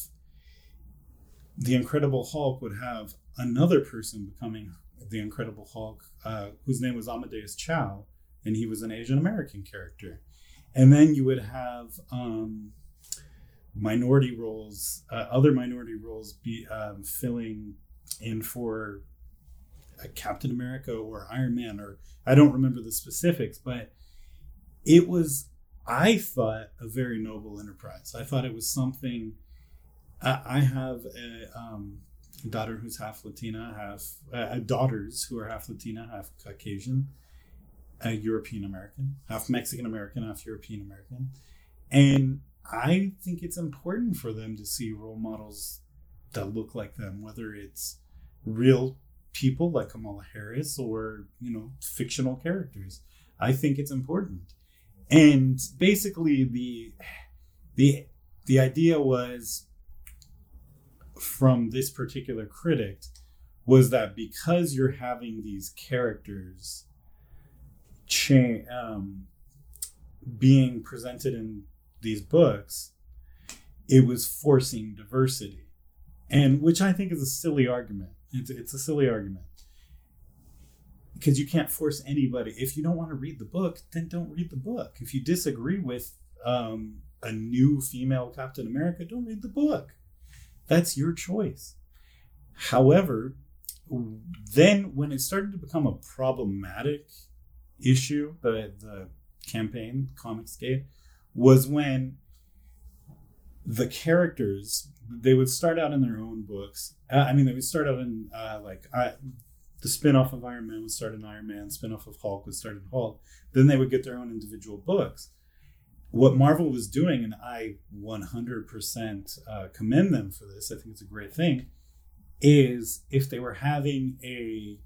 the Incredible Hulk would have another person becoming the Incredible Hulk, uh, whose name was Amadeus Cho, and he was an Asian American character, and then you would have um, minority roles, uh, other minority roles, be um, filling in for uh, Captain America or Iron Man or I don't remember the specifics, but it was, I thought, a very noble enterprise. I thought it was something. I, I have a um, daughter who's half Latina, half uh, daughters who are half Latina, half Caucasian, uh, European American, half Mexican American, half European American, and I think it's important for them to see role models that look like them, whether it's real people like Kamala Harris or you know fictional characters. I think it's important. And basically the the the idea was from this particular critic was that because you're having these characters cha- um, being presented in these books, it was forcing diversity, and which I think is a silly argument. It's, it's a silly argument. Because you can't force anybody. If you don't want to read the book, then don't read the book. If you disagree with um, a new female Captain America, don't read the book. That's your choice. However, then when it started to become a problematic issue, the the campaign Comicsgate, was when the characters they would start out in their own books. Uh, I mean, they would start out in uh, like uh, the spin-off of Iron Man would start in Iron Man, spin-off of Hulk would start in Hulk. Then they would get their own individual books. What Marvel was doing, and I 100% uh, commend them for this, I think it's a great thing, is if they were having a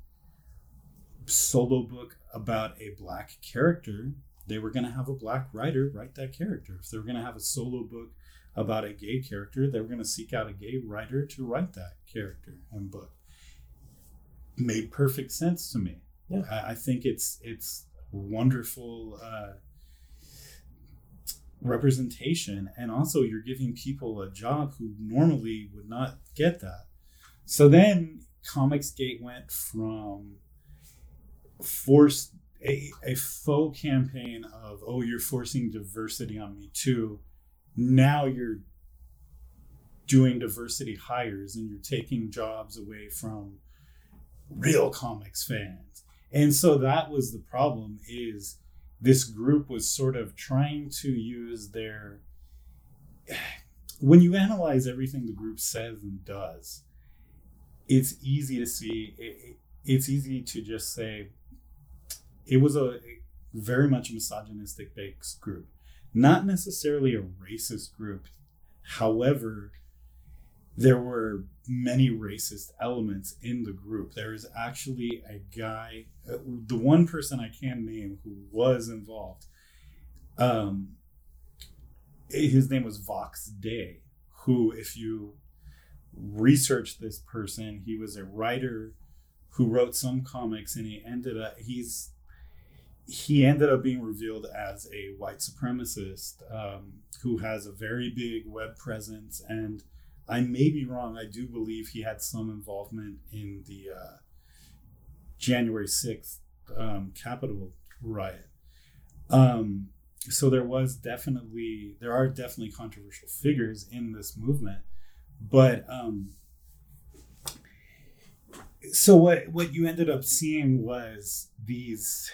solo book about a black character, they were going to have a black writer write that character. If they were going to have a solo book about a gay character, they were going to seek out a gay writer to write that character and book. Made perfect sense to me. Yeah. I, I think it's it's wonderful uh, representation, and also you're giving people a job who normally would not get that. So then Comicsgate went from forced a, a faux campaign of oh you're forcing diversity on me too now you're doing diversity hires and you're taking jobs away from real comics fans. And so that was the problem is this group was sort of trying to use their when you analyze everything the group says and does it's easy to see it, it's easy to just say it was a very much misogynistic based group. Not necessarily a racist group. However there were many racist elements in the group there is actually a guy uh, the one person i can name who was involved um his name was vox day who if you research this person he was a writer who wrote some comics and he ended up he's he ended up being revealed as a white supremacist um, who has a very big web presence. And I may be wrong. I do believe he had some involvement in the uh, January 6th um, Capitol riot. Um, so there was definitely, there are definitely controversial figures in this movement. But um, so what, what you ended up seeing was these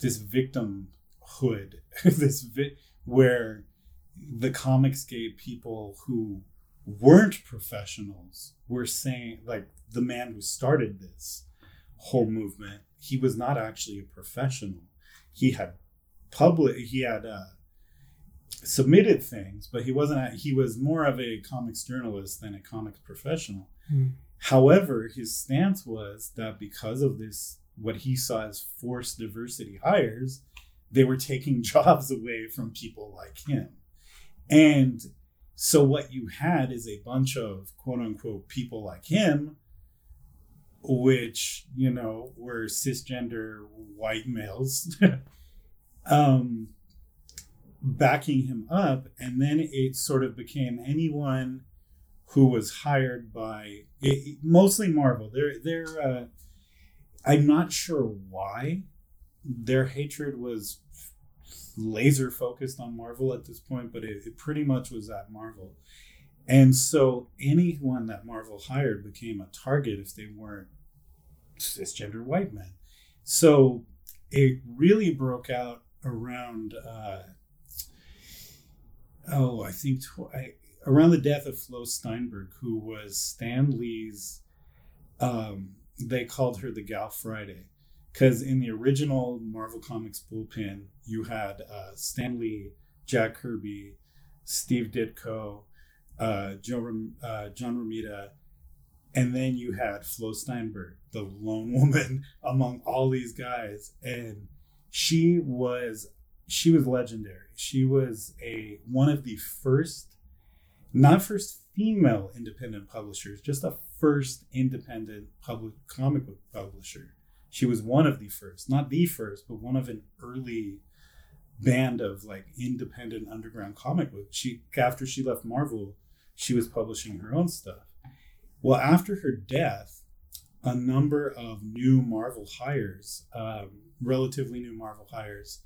this victimhood, [laughs] this vi- where the Comicsgate people who weren't professionals were saying, like the man who started this whole movement, he was not actually a professional. He had public, he had uh, submitted things, but he wasn't. A, he was more of a comics journalist than a comics professional. Mm. However, his stance was that because of this what he saw as forced diversity hires, they were taking [laughs] jobs away from people like him. And so what you had is a bunch of quote unquote people like him, which, you know, were cisgender white males, [laughs] um, backing him up. And then it sort of became anyone who was hired by it, mostly Marvel. They're, they're, uh, I'm not sure why their hatred was laser focused on Marvel at this point, but it, it, pretty much was at Marvel. And so anyone that Marvel hired became a target if they weren't cisgender white men. So it really broke out around, uh, oh, I think tw- I, around the death of Flo Steinberg, who was Stan Lee's um, they called her the Gal Friday because in the original Marvel Comics bullpen, you had uh, Stan Lee, Jack Kirby, Steve Ditko, uh, Joe, uh, John Romita, and then you had Flo Steinberg, the lone [laughs] woman among all these guys, and she was she was legendary. She was a one of the first, not first female independent publishers, just a first independent public comic book publisher. She was one of the first, not the first, but one of an early band of like independent underground comic books. She after she left Marvel, she was publishing her own stuff. Well, after her death, a number of new Marvel hires, um, relatively new Marvel hires,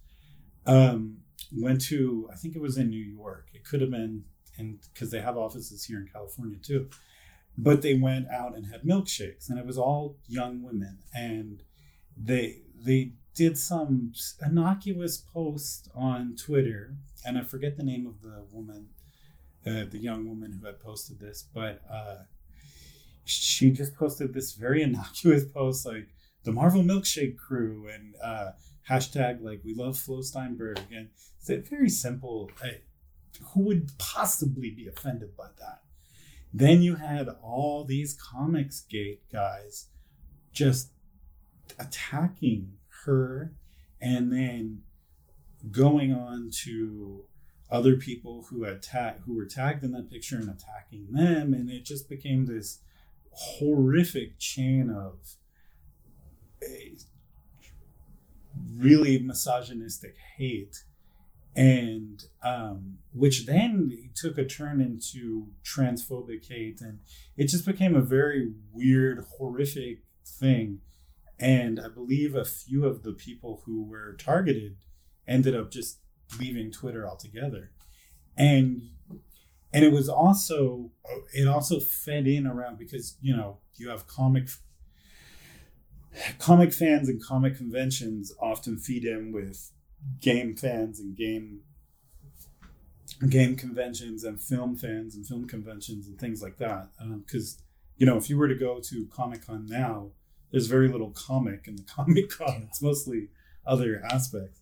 um, went to I think it was in New York. It could have been in because they have offices here in California too. But they went out and had milkshakes, and it was all young women, and they they did some innocuous post on Twitter, and I forget the name of the woman, uh, the young woman who had posted this, but uh, she just posted this very [laughs] innocuous post like the Marvel Milkshake Crew and uh, hashtag like we love Flo Steinberg, and it's very simple. who would possibly be offended by that? Then you had all these Comicsgate guys just attacking her and then going on to other people who had tag who were tagged in that picture and attacking them. And it just became this horrific chain of really misogynistic hate. And um, which then took a turn into transphobic hate. And it just became a very weird horrific thing and I believe a few of the people who were targeted ended up just leaving Twitter altogether. And and it was also it also fed in around because you know you have comic comic fans and comic conventions often feed in with game fans and game game conventions and film fans and film conventions and things like that because um, you know if you were to go to comic con now there's very little comic in the [laughs] comic con. It's mostly other aspects.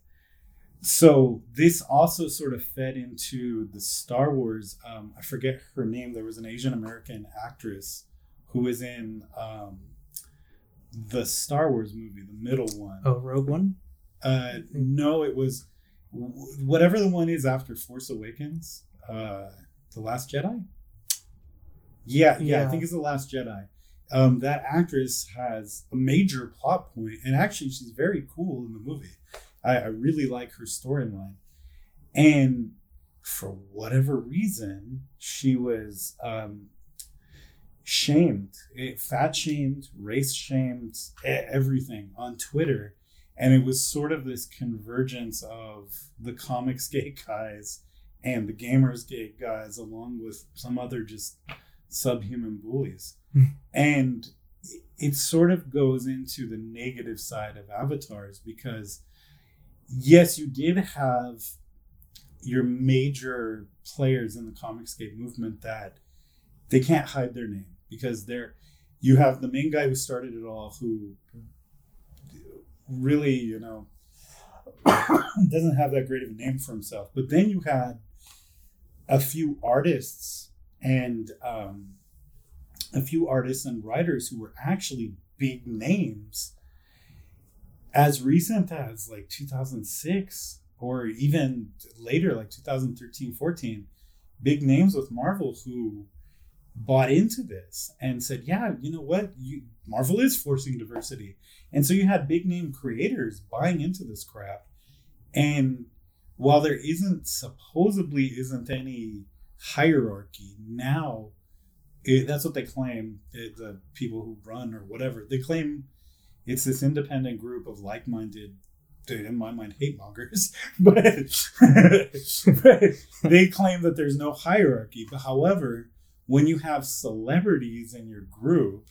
So this also sort of fed into the Star Wars. Um, I forget her name. There was an Asian American actress who was in um, the Star Wars movie, the middle one. Oh, Rogue One. Uh, no, it was whatever the one is after Force Awakens. Uh, the Last Jedi. Yeah, yeah, yeah, I think it's the Last Jedi um, that actress has a major plot point, and actually, she's very cool in the movie. I, I really like her storyline, and for whatever reason, she was um, shamed, eh, fat shamed, race shamed, everything on Twitter. And it was sort of this convergence of the comics [laughs] gate guys and the gamers gate guys, along with some other just subhuman bullies. Hmm. and it sort of goes into the negative side of avatars because yes, you did have your major players in the Comicsgate movement that they can't hide their name because they're you have the main guy who started it all who really you know [coughs] doesn't have that great of a name for himself but then you had a few artists and um, a few artists and writers who were actually big names as recent as like 2006 or even later like 2013 14 big names with marvel who bought into this and said yeah you know what? You marvel is forcing diversity. And so you had big name creators buying into this crap. And while there isn't supposedly isn't any hierarchy. Now it, that's what they claim it, the people who run or whatever. They claim it's this independent group of like-minded in my mind hate mongers. [laughs] But, but they claim that there's no hierarchy. But however when you have celebrities in your group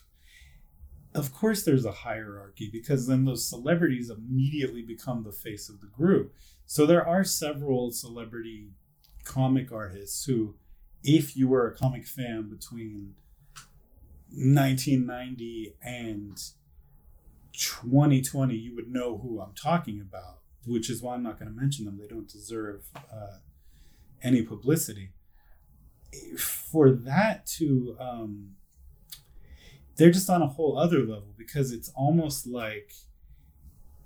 of course there's a hierarchy because then those celebrities immediately become the face of the group. So there are several celebrity comic artists who if you were a comic fan between 1990 and 2020, you would know who I'm talking about, which is why I'm not going to mention them. They don't deserve uh, any publicity. For that to, um, they're just on a whole other level because it's almost like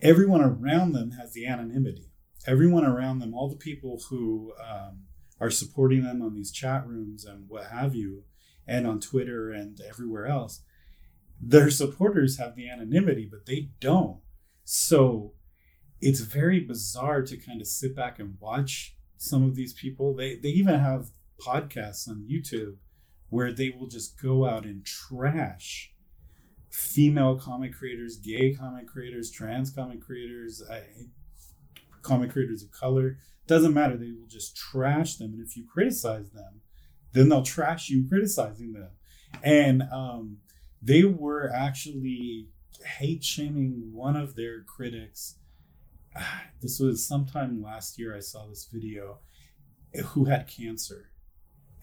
everyone around them has the anonymity. Everyone around them, all the people who um, are supporting them on these chat rooms and what have you, and on Twitter and everywhere else, their supporters have the anonymity, but they don't. So it's very bizarre to kind of sit back and watch some of these people. They they even have podcasts on YouTube where they will just go out and trash female comic creators, gay comic creators, trans comic creators, I, comic creators of color. Doesn't matter. They will just trash them, and if you criticize them, then they'll trash you criticizing them. And um, they were actually hate shaming one of their critics. [sighs] This was sometime last year. I saw this video who had cancer,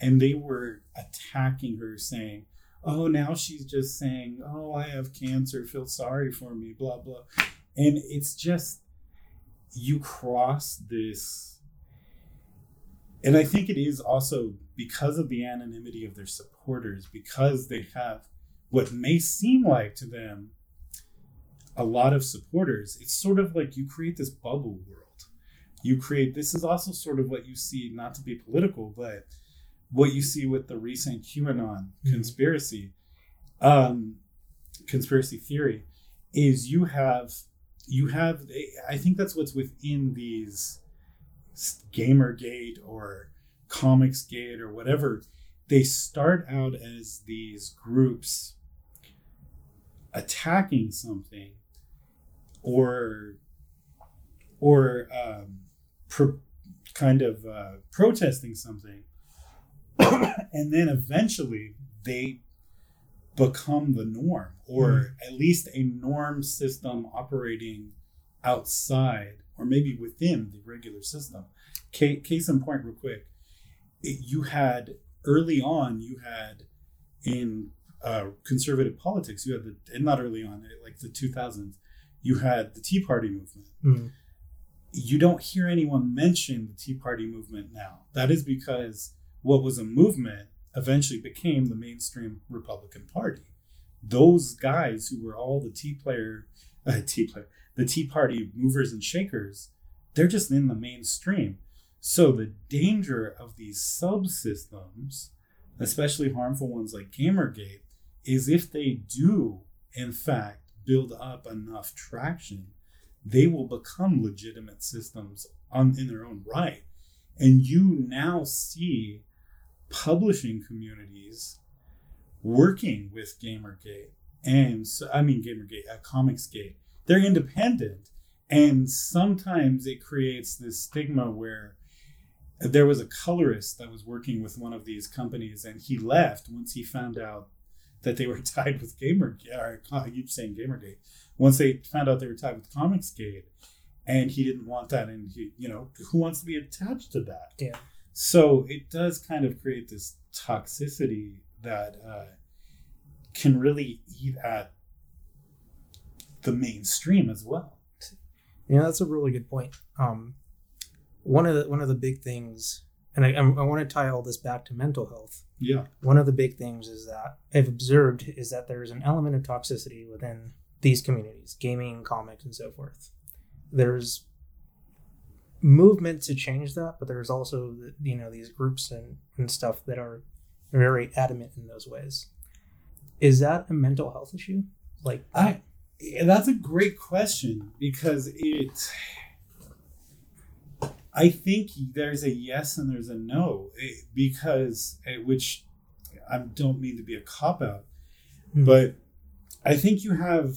and they were attacking her, saying, "Oh, now she's just saying, oh, I have cancer. Feel sorry for me." Blah blah, and it's just you cross this, and I think it is also because of the anonymity of their supporters, because they have what may seem like to them a lot of supporters, it's sort of like you create this bubble world. You create this is also sort of what you see, not to be political, but what you see with the recent QAnon mm-hmm. conspiracy, um, conspiracy theory, is you have you have I think that's what's within these Gamergate or Comicsgate or whatever. They start out as these groups attacking something or or um, pro- kind of uh, protesting something, [coughs] and then eventually they become the norm, or mm. at least a norm system operating outside or maybe within the regular system. Case, in point, real quick, you had early on, you had in uh, conservative politics, you had the, and not early on, like the 2000s, you had the Tea Party movement. Mm. You don't hear anyone mention the Tea Party movement now. That is because what was a movement eventually became the mainstream Republican Party. Those guys who were all the Tea player, uh, Tea player, the Tea Party movers and shakers, they're just in the mainstream. So the danger of these subsystems, especially harmful ones like Gamergate, is if they do, in fact, build up enough traction, they will become legitimate systems on, in their own right. And you now see publishing communities working with Gamergate and so, I mean Gamergate, uh, Comicsgate. They're independent, and sometimes it creates this stigma where there was a colorist that was working with one of these companies, and he left once he found out that they were [laughs] tied with Gamer. Or I keep saying Gamergate. Once they found out they were tied with Comicsgate, and he didn't want that, and he, you know, who wants to be attached to that? Yeah. So it does kind of create this toxicity that uh, can really eat at the mainstream as well. Yeah, that's a really good point. Um, one of the one of the big things, and I, I want to tie all this back to mental health. Yeah. One of the big things is that I've observed is that there is an element of toxicity within these communities, gaming, comics, and so forth. There's movement to change that, but there's also you know these groups and, and stuff that are very adamant in those ways. Is that a mental health issue? Like I that's a great question because it I think there's a yes and there's a no eh, because eh, which I don't mean to be a cop out, mm-hmm. but I think you have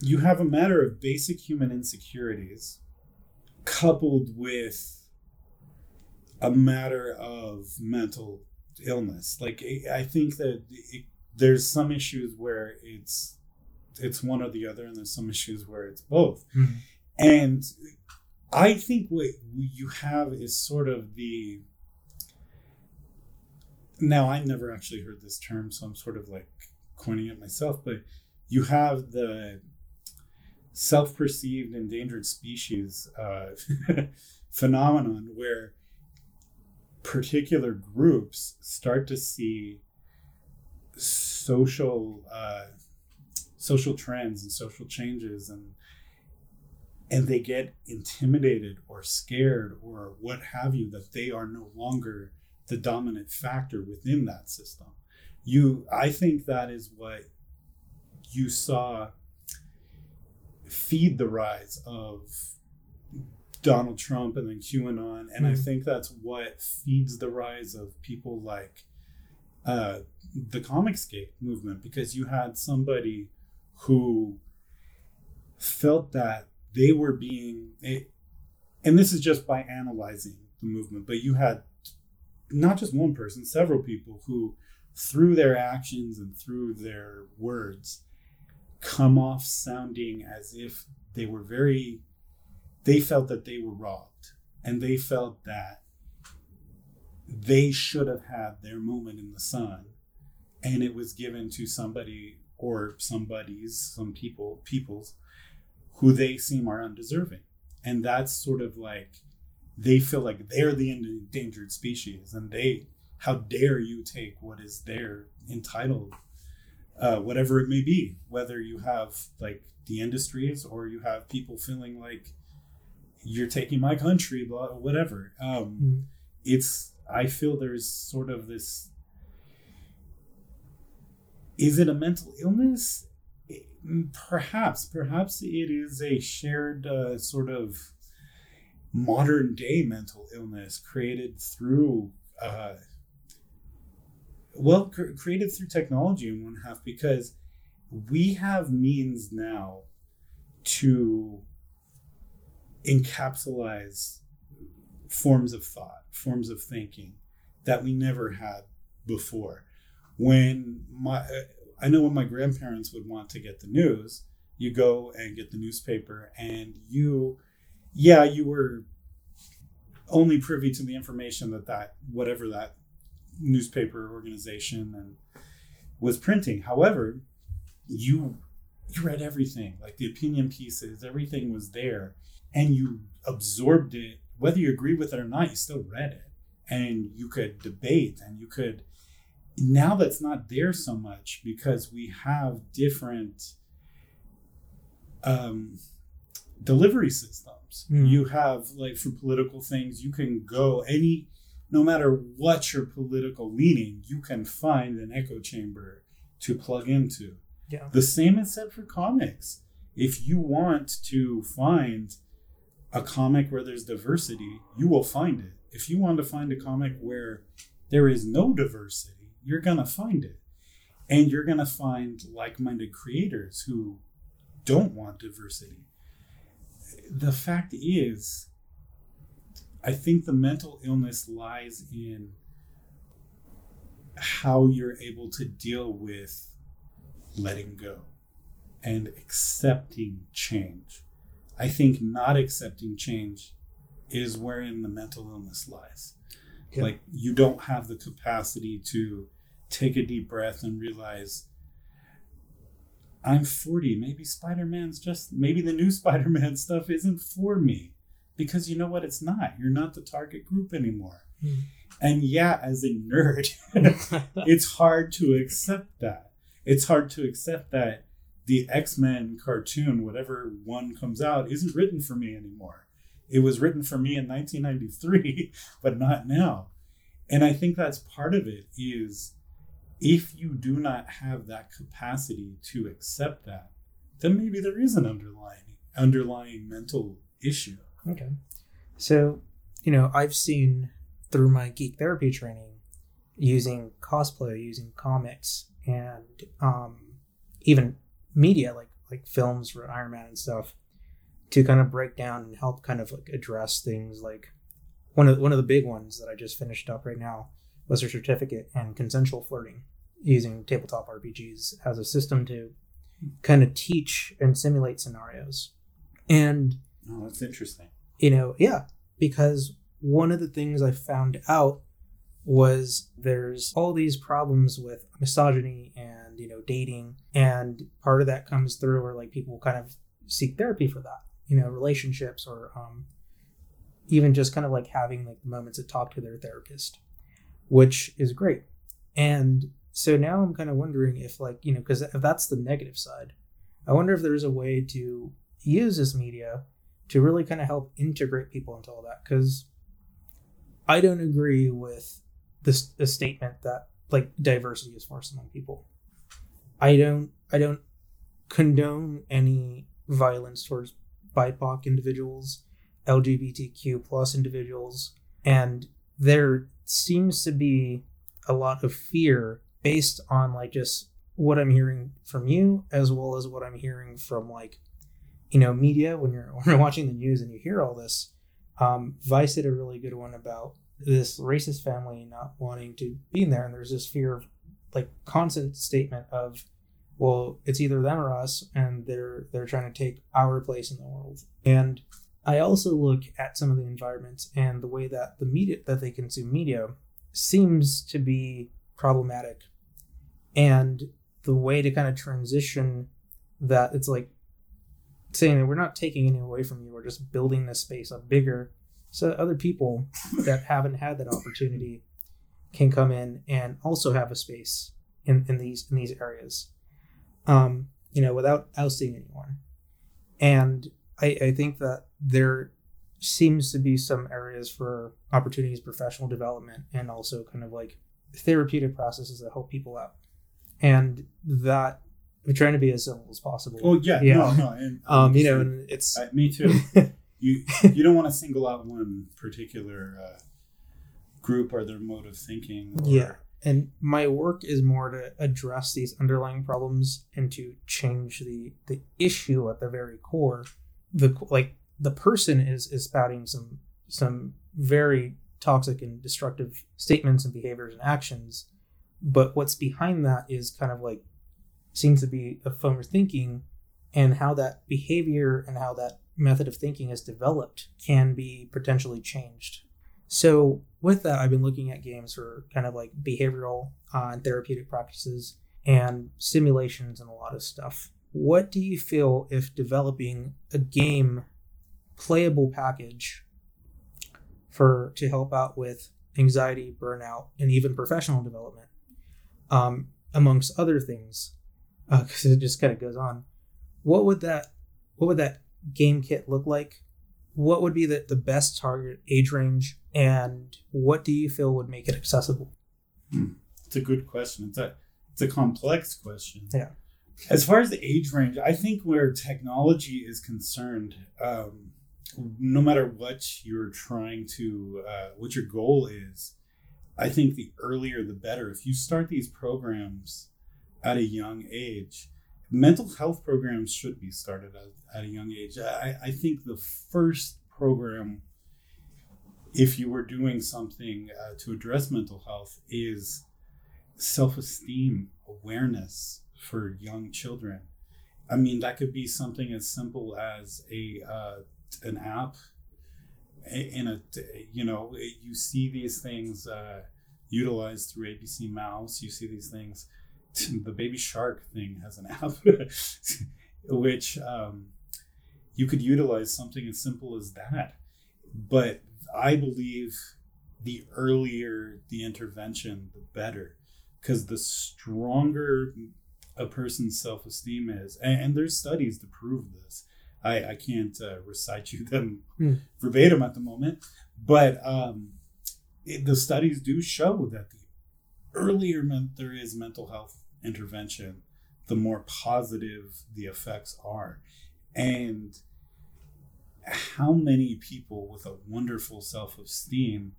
you have a matter of basic human insecurities coupled with a matter of mental illness. Like I think that it, there's some issues where it's it's one or the other, and there's some issues where it's both. Mm-hmm. And I think what you have is sort of the. Now, I never actually heard this term, so I'm sort of like coining it myself, but you have the self perceived endangered species uh, [laughs] phenomenon where particular groups start to see social uh, social trends and social changes and and they get intimidated or scared or what have you that they are no longer the dominant factor within that system you i think that is what you saw feed the rise of donald trump and then qanon and mm-hmm. i think that's what feeds the rise of people like uh, the Comicsgate movement because you had somebody who felt that they were being and this is just by analyzing the movement but you had not just one person several people who through their actions and through their words come off sounding as if they were very they felt that they were robbed and they felt that they should have had their moment in the sun and it was given to somebody or somebody's some people people's who they seem are undeserving and that's sort of like they feel like they're the endangered species and they how dare you take what is their entitled uh, whatever it may be whether you have like the industries or you have people feeling like you're taking my country blah whatever um, mm-hmm. it's i feel there's sort of this is it a mental illness? Perhaps, perhaps it is a shared uh, sort of modern day mental illness created through, uh, well, cr- created through technology in one half because we have means now to encapsulize forms of thought, forms of thinking that we never had before when my uh, I know when my grandparents would want to get the news, you go and get the newspaper and you yeah, you were only privy to the information that that whatever that newspaper organization and was printing. However, you you read everything, like the opinion pieces, everything was there, and you absorbed it. Whether you agree with it or not, you still read it, and you could debate, and you could now that's not there so much because we have different um, delivery systems. Mm. You have like for political things, you can go any no matter what your political leaning, you can find an echo chamber to plug into. Yeah. The same is said for comics. If you want to find a comic where there's diversity, you will find it. If you want to find a comic where there is no diversity, you're going to find it. And you're going to find like minded creators who don't want diversity. The fact is, I think the mental illness lies in how you're able to deal with letting go and accepting change. I think not accepting change is wherein the mental illness lies. Yeah. Like you don't have the capacity to take a deep breath and realize I'm 40. Maybe Spider Man's just, maybe the new [laughs] Spider Man stuff isn't for me. Because you know what? It's not. You're not the target group anymore. Mm. And yeah, as a nerd, [laughs] it's hard to accept that. It's hard to accept that the X Men cartoon, whatever one comes out, isn't written for me anymore. It was written for me in 1993, [laughs] but not now. And I think that's part of it is if you do not have that capacity to accept that, then maybe there is an underlying underlying mental issue. Okay. So, you know, I've seen through my geek therapy training using cosplay, using comics, and um, even media like like films for Iron Man and stuff to kind of break down and help kind of like address things like one of one of the big ones that I just finished up right now was a certificate and consensual flirting using tabletop RPGs as a system to kind of teach and simulate scenarios. And oh, that's interesting. You know, yeah, because one of the things I found out was there's all these problems with misogyny and you know dating and part of that comes through where like people kind of seek therapy for that you know relationships or um even just kind of like having like moments to talk to their therapist which is great. And so now I'm kind of wondering if, like, you know, because if that's the negative side, I wonder if there's a way to use this media to really kind of help integrate people into all that. Because I don't agree with this the statement that like diversity is forced among people. I don't I don't condone any violence towards BIPOC individuals, LGBTQ plus individuals, and there seems to be a lot of fear based on like just what I'm hearing from you as well as what I'm hearing from like you know media when you're [laughs] when you're watching the news and you hear all this. Um, Vice did a really good one about this racist family not wanting to be in there, and there's this fear of like constant statement of, well, it's either them or us, and they're they're trying to take our place in the world. And I also look at some of the environments and the way that the media that they consume media seems to be problematic, and the way to kind of transition that it's like saying that we're not taking any away from you, we're just building this space up bigger so that other people that haven't had that opportunity can come in and also have a space in, in these in these areas. Um, you know, without ousting anyone. And I, I think that there seems to be some areas for opportunities, professional development, and also kind of like therapeutic processes that help people out. And that we're trying to be as simple as possible. Oh yeah, Yeah. no, no, and [laughs] Um, you know, and it's I, me too. [laughs] you you don't want to single out one particular uh, group or their mode of thinking. Or, Yeah. and my work is more to address these underlying problems and to change the the issue at the very core the like the person is is spouting some some very toxic and destructive statements and behaviors and actions but what's behind that is kind of like seems to be a form of thinking and how that behavior and how that method of thinking is developed can be potentially changed so with that, I've been looking at games for kind of like behavioral uh, and therapeutic practices and simulations and a lot of stuff. What do you feel if developing a game playable package for to help out with anxiety, burnout, and even professional development, um, amongst other things, [laughs] because it just kind of goes on. What would that what would that game kit look like? What would be the, the best target age range, and what do you feel would make it accessible? It's a good question. It's a it's a complex question. Yeah. As far as the age range, I think where technology is concerned, um, no matter what you're trying to, uh, what your goal is, I think the earlier the better. If you start these programs at a young age, mental health programs should be started at, at a young age. I, I think the first program, if you were doing something uh, to address mental health, is self esteem awareness for young children. I mean, that could be something as simple as a uh, an app in a you know you see these things uh, utilized through ABC Mouse. You see these things. [laughs] The Baby Shark thing has an app, [laughs] which um, you could utilize something as simple as that. But I believe the earlier the intervention, the better, because the stronger a person's self esteem is, and, and there's studies to prove this. I, I can't uh, recite you [laughs] them Hmm. verbatim at the moment, but um, it, the studies do show that the earlier men- there is mental health intervention, the more positive the effects are. And how many people with a wonderful self esteem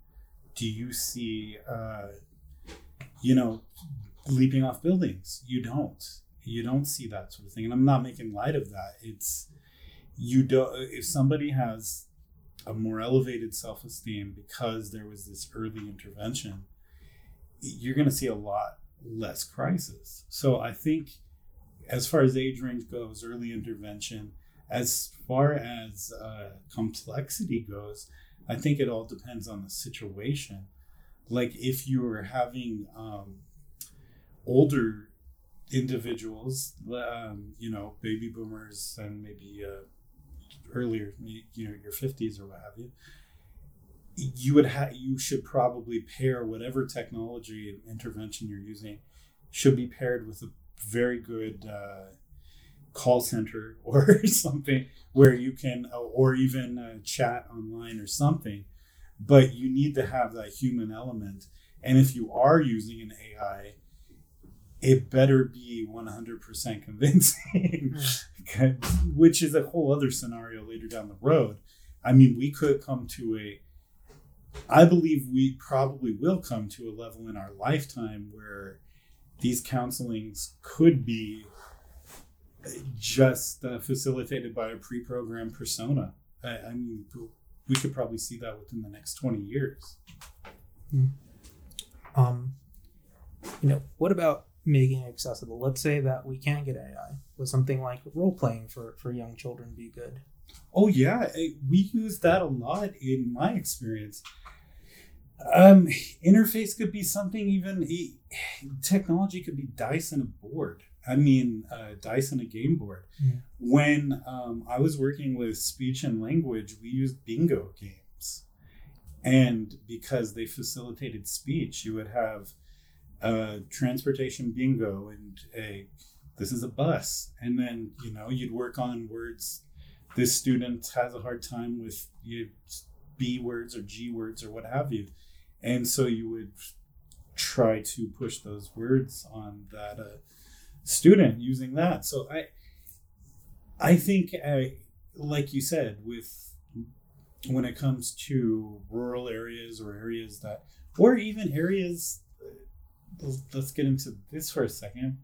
do you see, uh, you know, leaping off buildings? You don't. You don't see that sort of thing. And I'm not making light of that. It's, you don't, if somebody has a more elevated self esteem because there was this early intervention, you're going to see a lot less crisis. So I think, as far as age range goes, early intervention, as far as uh, complexity goes, I think it all depends on the situation. Like if you were having um, older individuals, um, you know, baby boomers and maybe uh, earlier, you know, your fifties or what have you, you would have you should probably pair whatever technology intervention you're using should be paired with a very good uh, call center [laughs] or something where you can or even uh, chat online or something but you need to have that human element. And if you are using an ai it better be 100% convincing [laughs] which is a whole other scenario later down the road i mean we could come to a I believe we probably will come to a level in our lifetime where these counselings could be just uh, facilitated by a pre-programmed persona. I, I, mean, we could probably see that within the next twenty years. Um, you know, what about making it accessible? Let's say that we can't get AI. Would something like role playing for for young children be good? Oh yeah, we use that a lot in my experience. Um, interface could be something even technology could be dice and a board. I mean, uh, dice and a game board. Yeah. When um, I was working with speech and language, we used bingo games, and because they facilitated speech, you would have a transportation bingo and a this is a bus, and then you know you'd work on words. This student has a hard time with you B words or G words or what have you. And so you would try to push those words on that uh, student using that. So i i think I, like you said with when it comes to rural areas or areas that or even areas uh, let's get into this for a second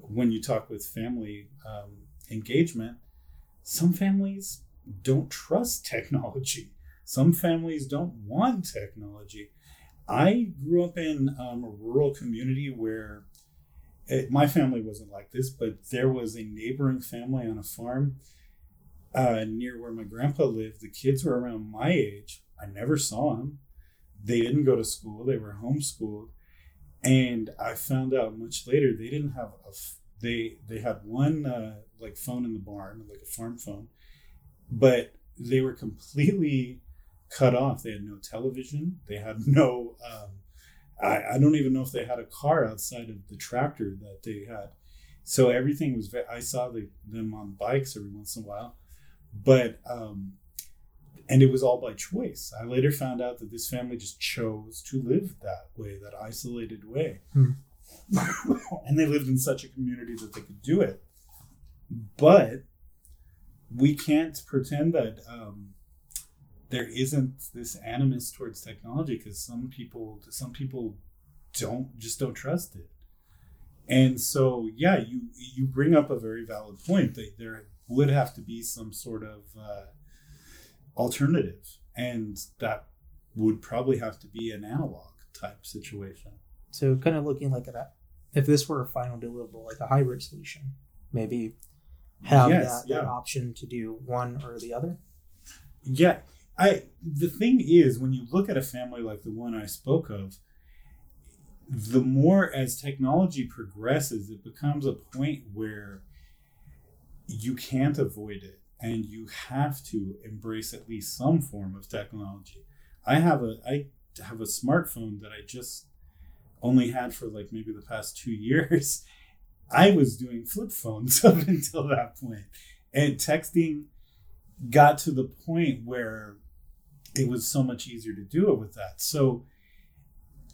when you talk with family um, engagement some families don't trust technology some families don't want technology I grew up in um, a rural community where it, my family wasn't like this, but there was a neighboring family on a farm uh, near where my grandpa lived. The kids were around my age. I never saw them. They didn't go to school. They were homeschooled, and I found out much later they didn't have a. They they had one uh, like phone in the barn, like a farm phone, but they were completely cut off. They had no television. They had [laughs] no. Um, I, I don't even know if they had a car outside of the tractor that they had. So everything was. I saw the, them on bikes every once in a while, but um, and it was all by choice. I later found out that this family just chose to live that way, that isolated way, hmm. [laughs] and they lived in such a community that they could do it. But we can't pretend that um, there isn't this animus towards technology because some people some people don't just don't trust it and so yeah you you bring up a very valid point that there would have to be some sort of uh, alternative and that would probably have to be an analog type situation. So kind of looking like that if this were a final deliverable like a hybrid solution maybe have yes, that, yeah. that option to do one or the other? Yeah I the thing is when you look at a family like the one I spoke of, the more as technology progresses, it becomes a point where you can't avoid it and you have to embrace at least some form of technology. I have a I have a smartphone that I just only had for like maybe the past two years. [laughs] I was doing flip phones [laughs] up until that point. And texting got to the point where it was so much easier to do it with that. So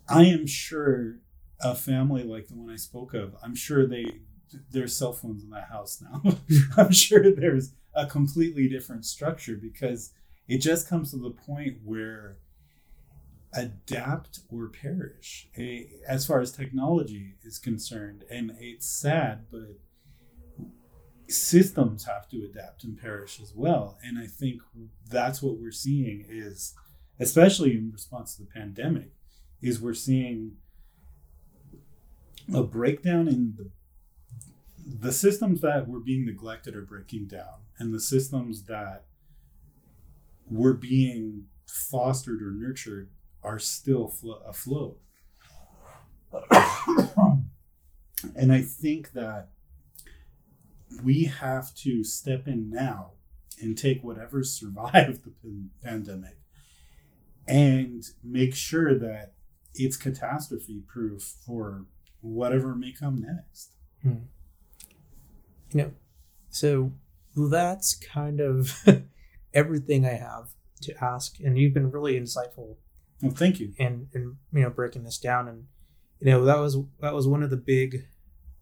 I am sure a family like the one I spoke of, I'm sure they there's cell phones in that house now. [laughs] I'm sure there's a completely different structure because it just comes to the point where adapt or perish as far as technology is concerned. And it's sad, but systems have to adapt and perish as well. And I think that's what we're seeing is, especially in response to the pandemic, is we're seeing a breakdown in the the systems that were being neglected are breaking down, and the systems that were being fostered or nurtured are still flo- afloat. [coughs] and I think that we have to step in now and take whatever survived the pandemic and make sure that it's catastrophe proof for whatever may come next. Hmm. You know, so that's kind of [laughs] everything I have to ask, and you've been really insightful. Well, thank you. And and you know, breaking this down, and you know, that was that was one of the big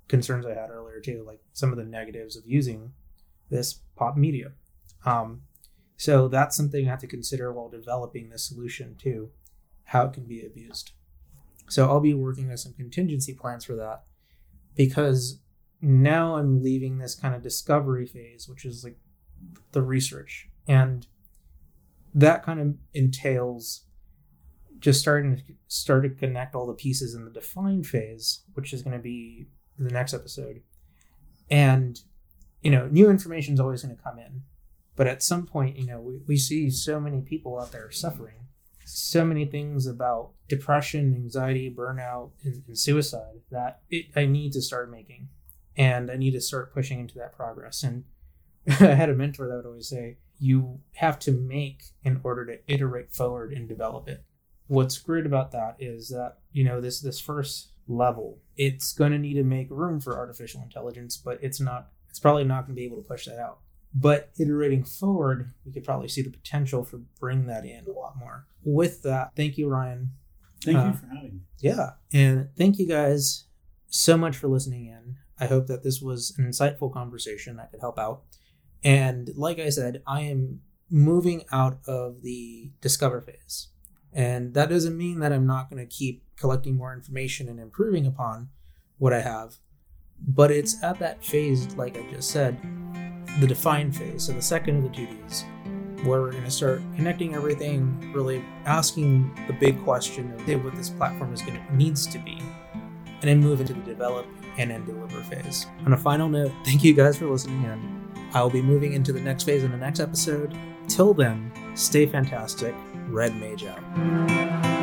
concerns I had earlier too, like some of the negatives of using this pop media. Um, So that's something I have to consider while developing this solution too, how it can be abused. So I'll be working on some contingency plans for that because now I'm leaving this kind of discovery phase, which is like the research. And that kind of entails just starting to start to connect all the pieces in the define phase, which is going to be the next episode. And you know, new information is always going to come in. But at some point, you know, we, we see so many people out there suffering, so many things about depression, anxiety, burnout, and, and suicide that it, I need to start making. And I need to start pushing into that progress. And [laughs] I had a mentor that would always say, you have to make in order to iterate forward and develop it. What's great about that is that, you know, this this first level, it's going to need to make room for artificial intelligence, but it's not it's probably not going to be able to push that out. But iterating forward, we could probably see the potential for bring that in a lot more. With that, thank you, Ryan. Thank uh, you for having me. Yeah, and thank you guys so much for listening in. I hope that this was an insightful conversation that could help out. And like I said, I am moving out of the discover phase. And that doesn't mean that I'm not going to keep collecting more information and improving upon what I have. But it's at that phase, like I just said, the define phase, so the second of the two duties, where we're going to start connecting everything, really asking the big question of what this platform is going to needs to be, and then move into the develop and then deliver phase. On a final note, thank you guys for listening in. I will be moving into the next phase in the next episode. Till then, stay fantastic. Red Mage out.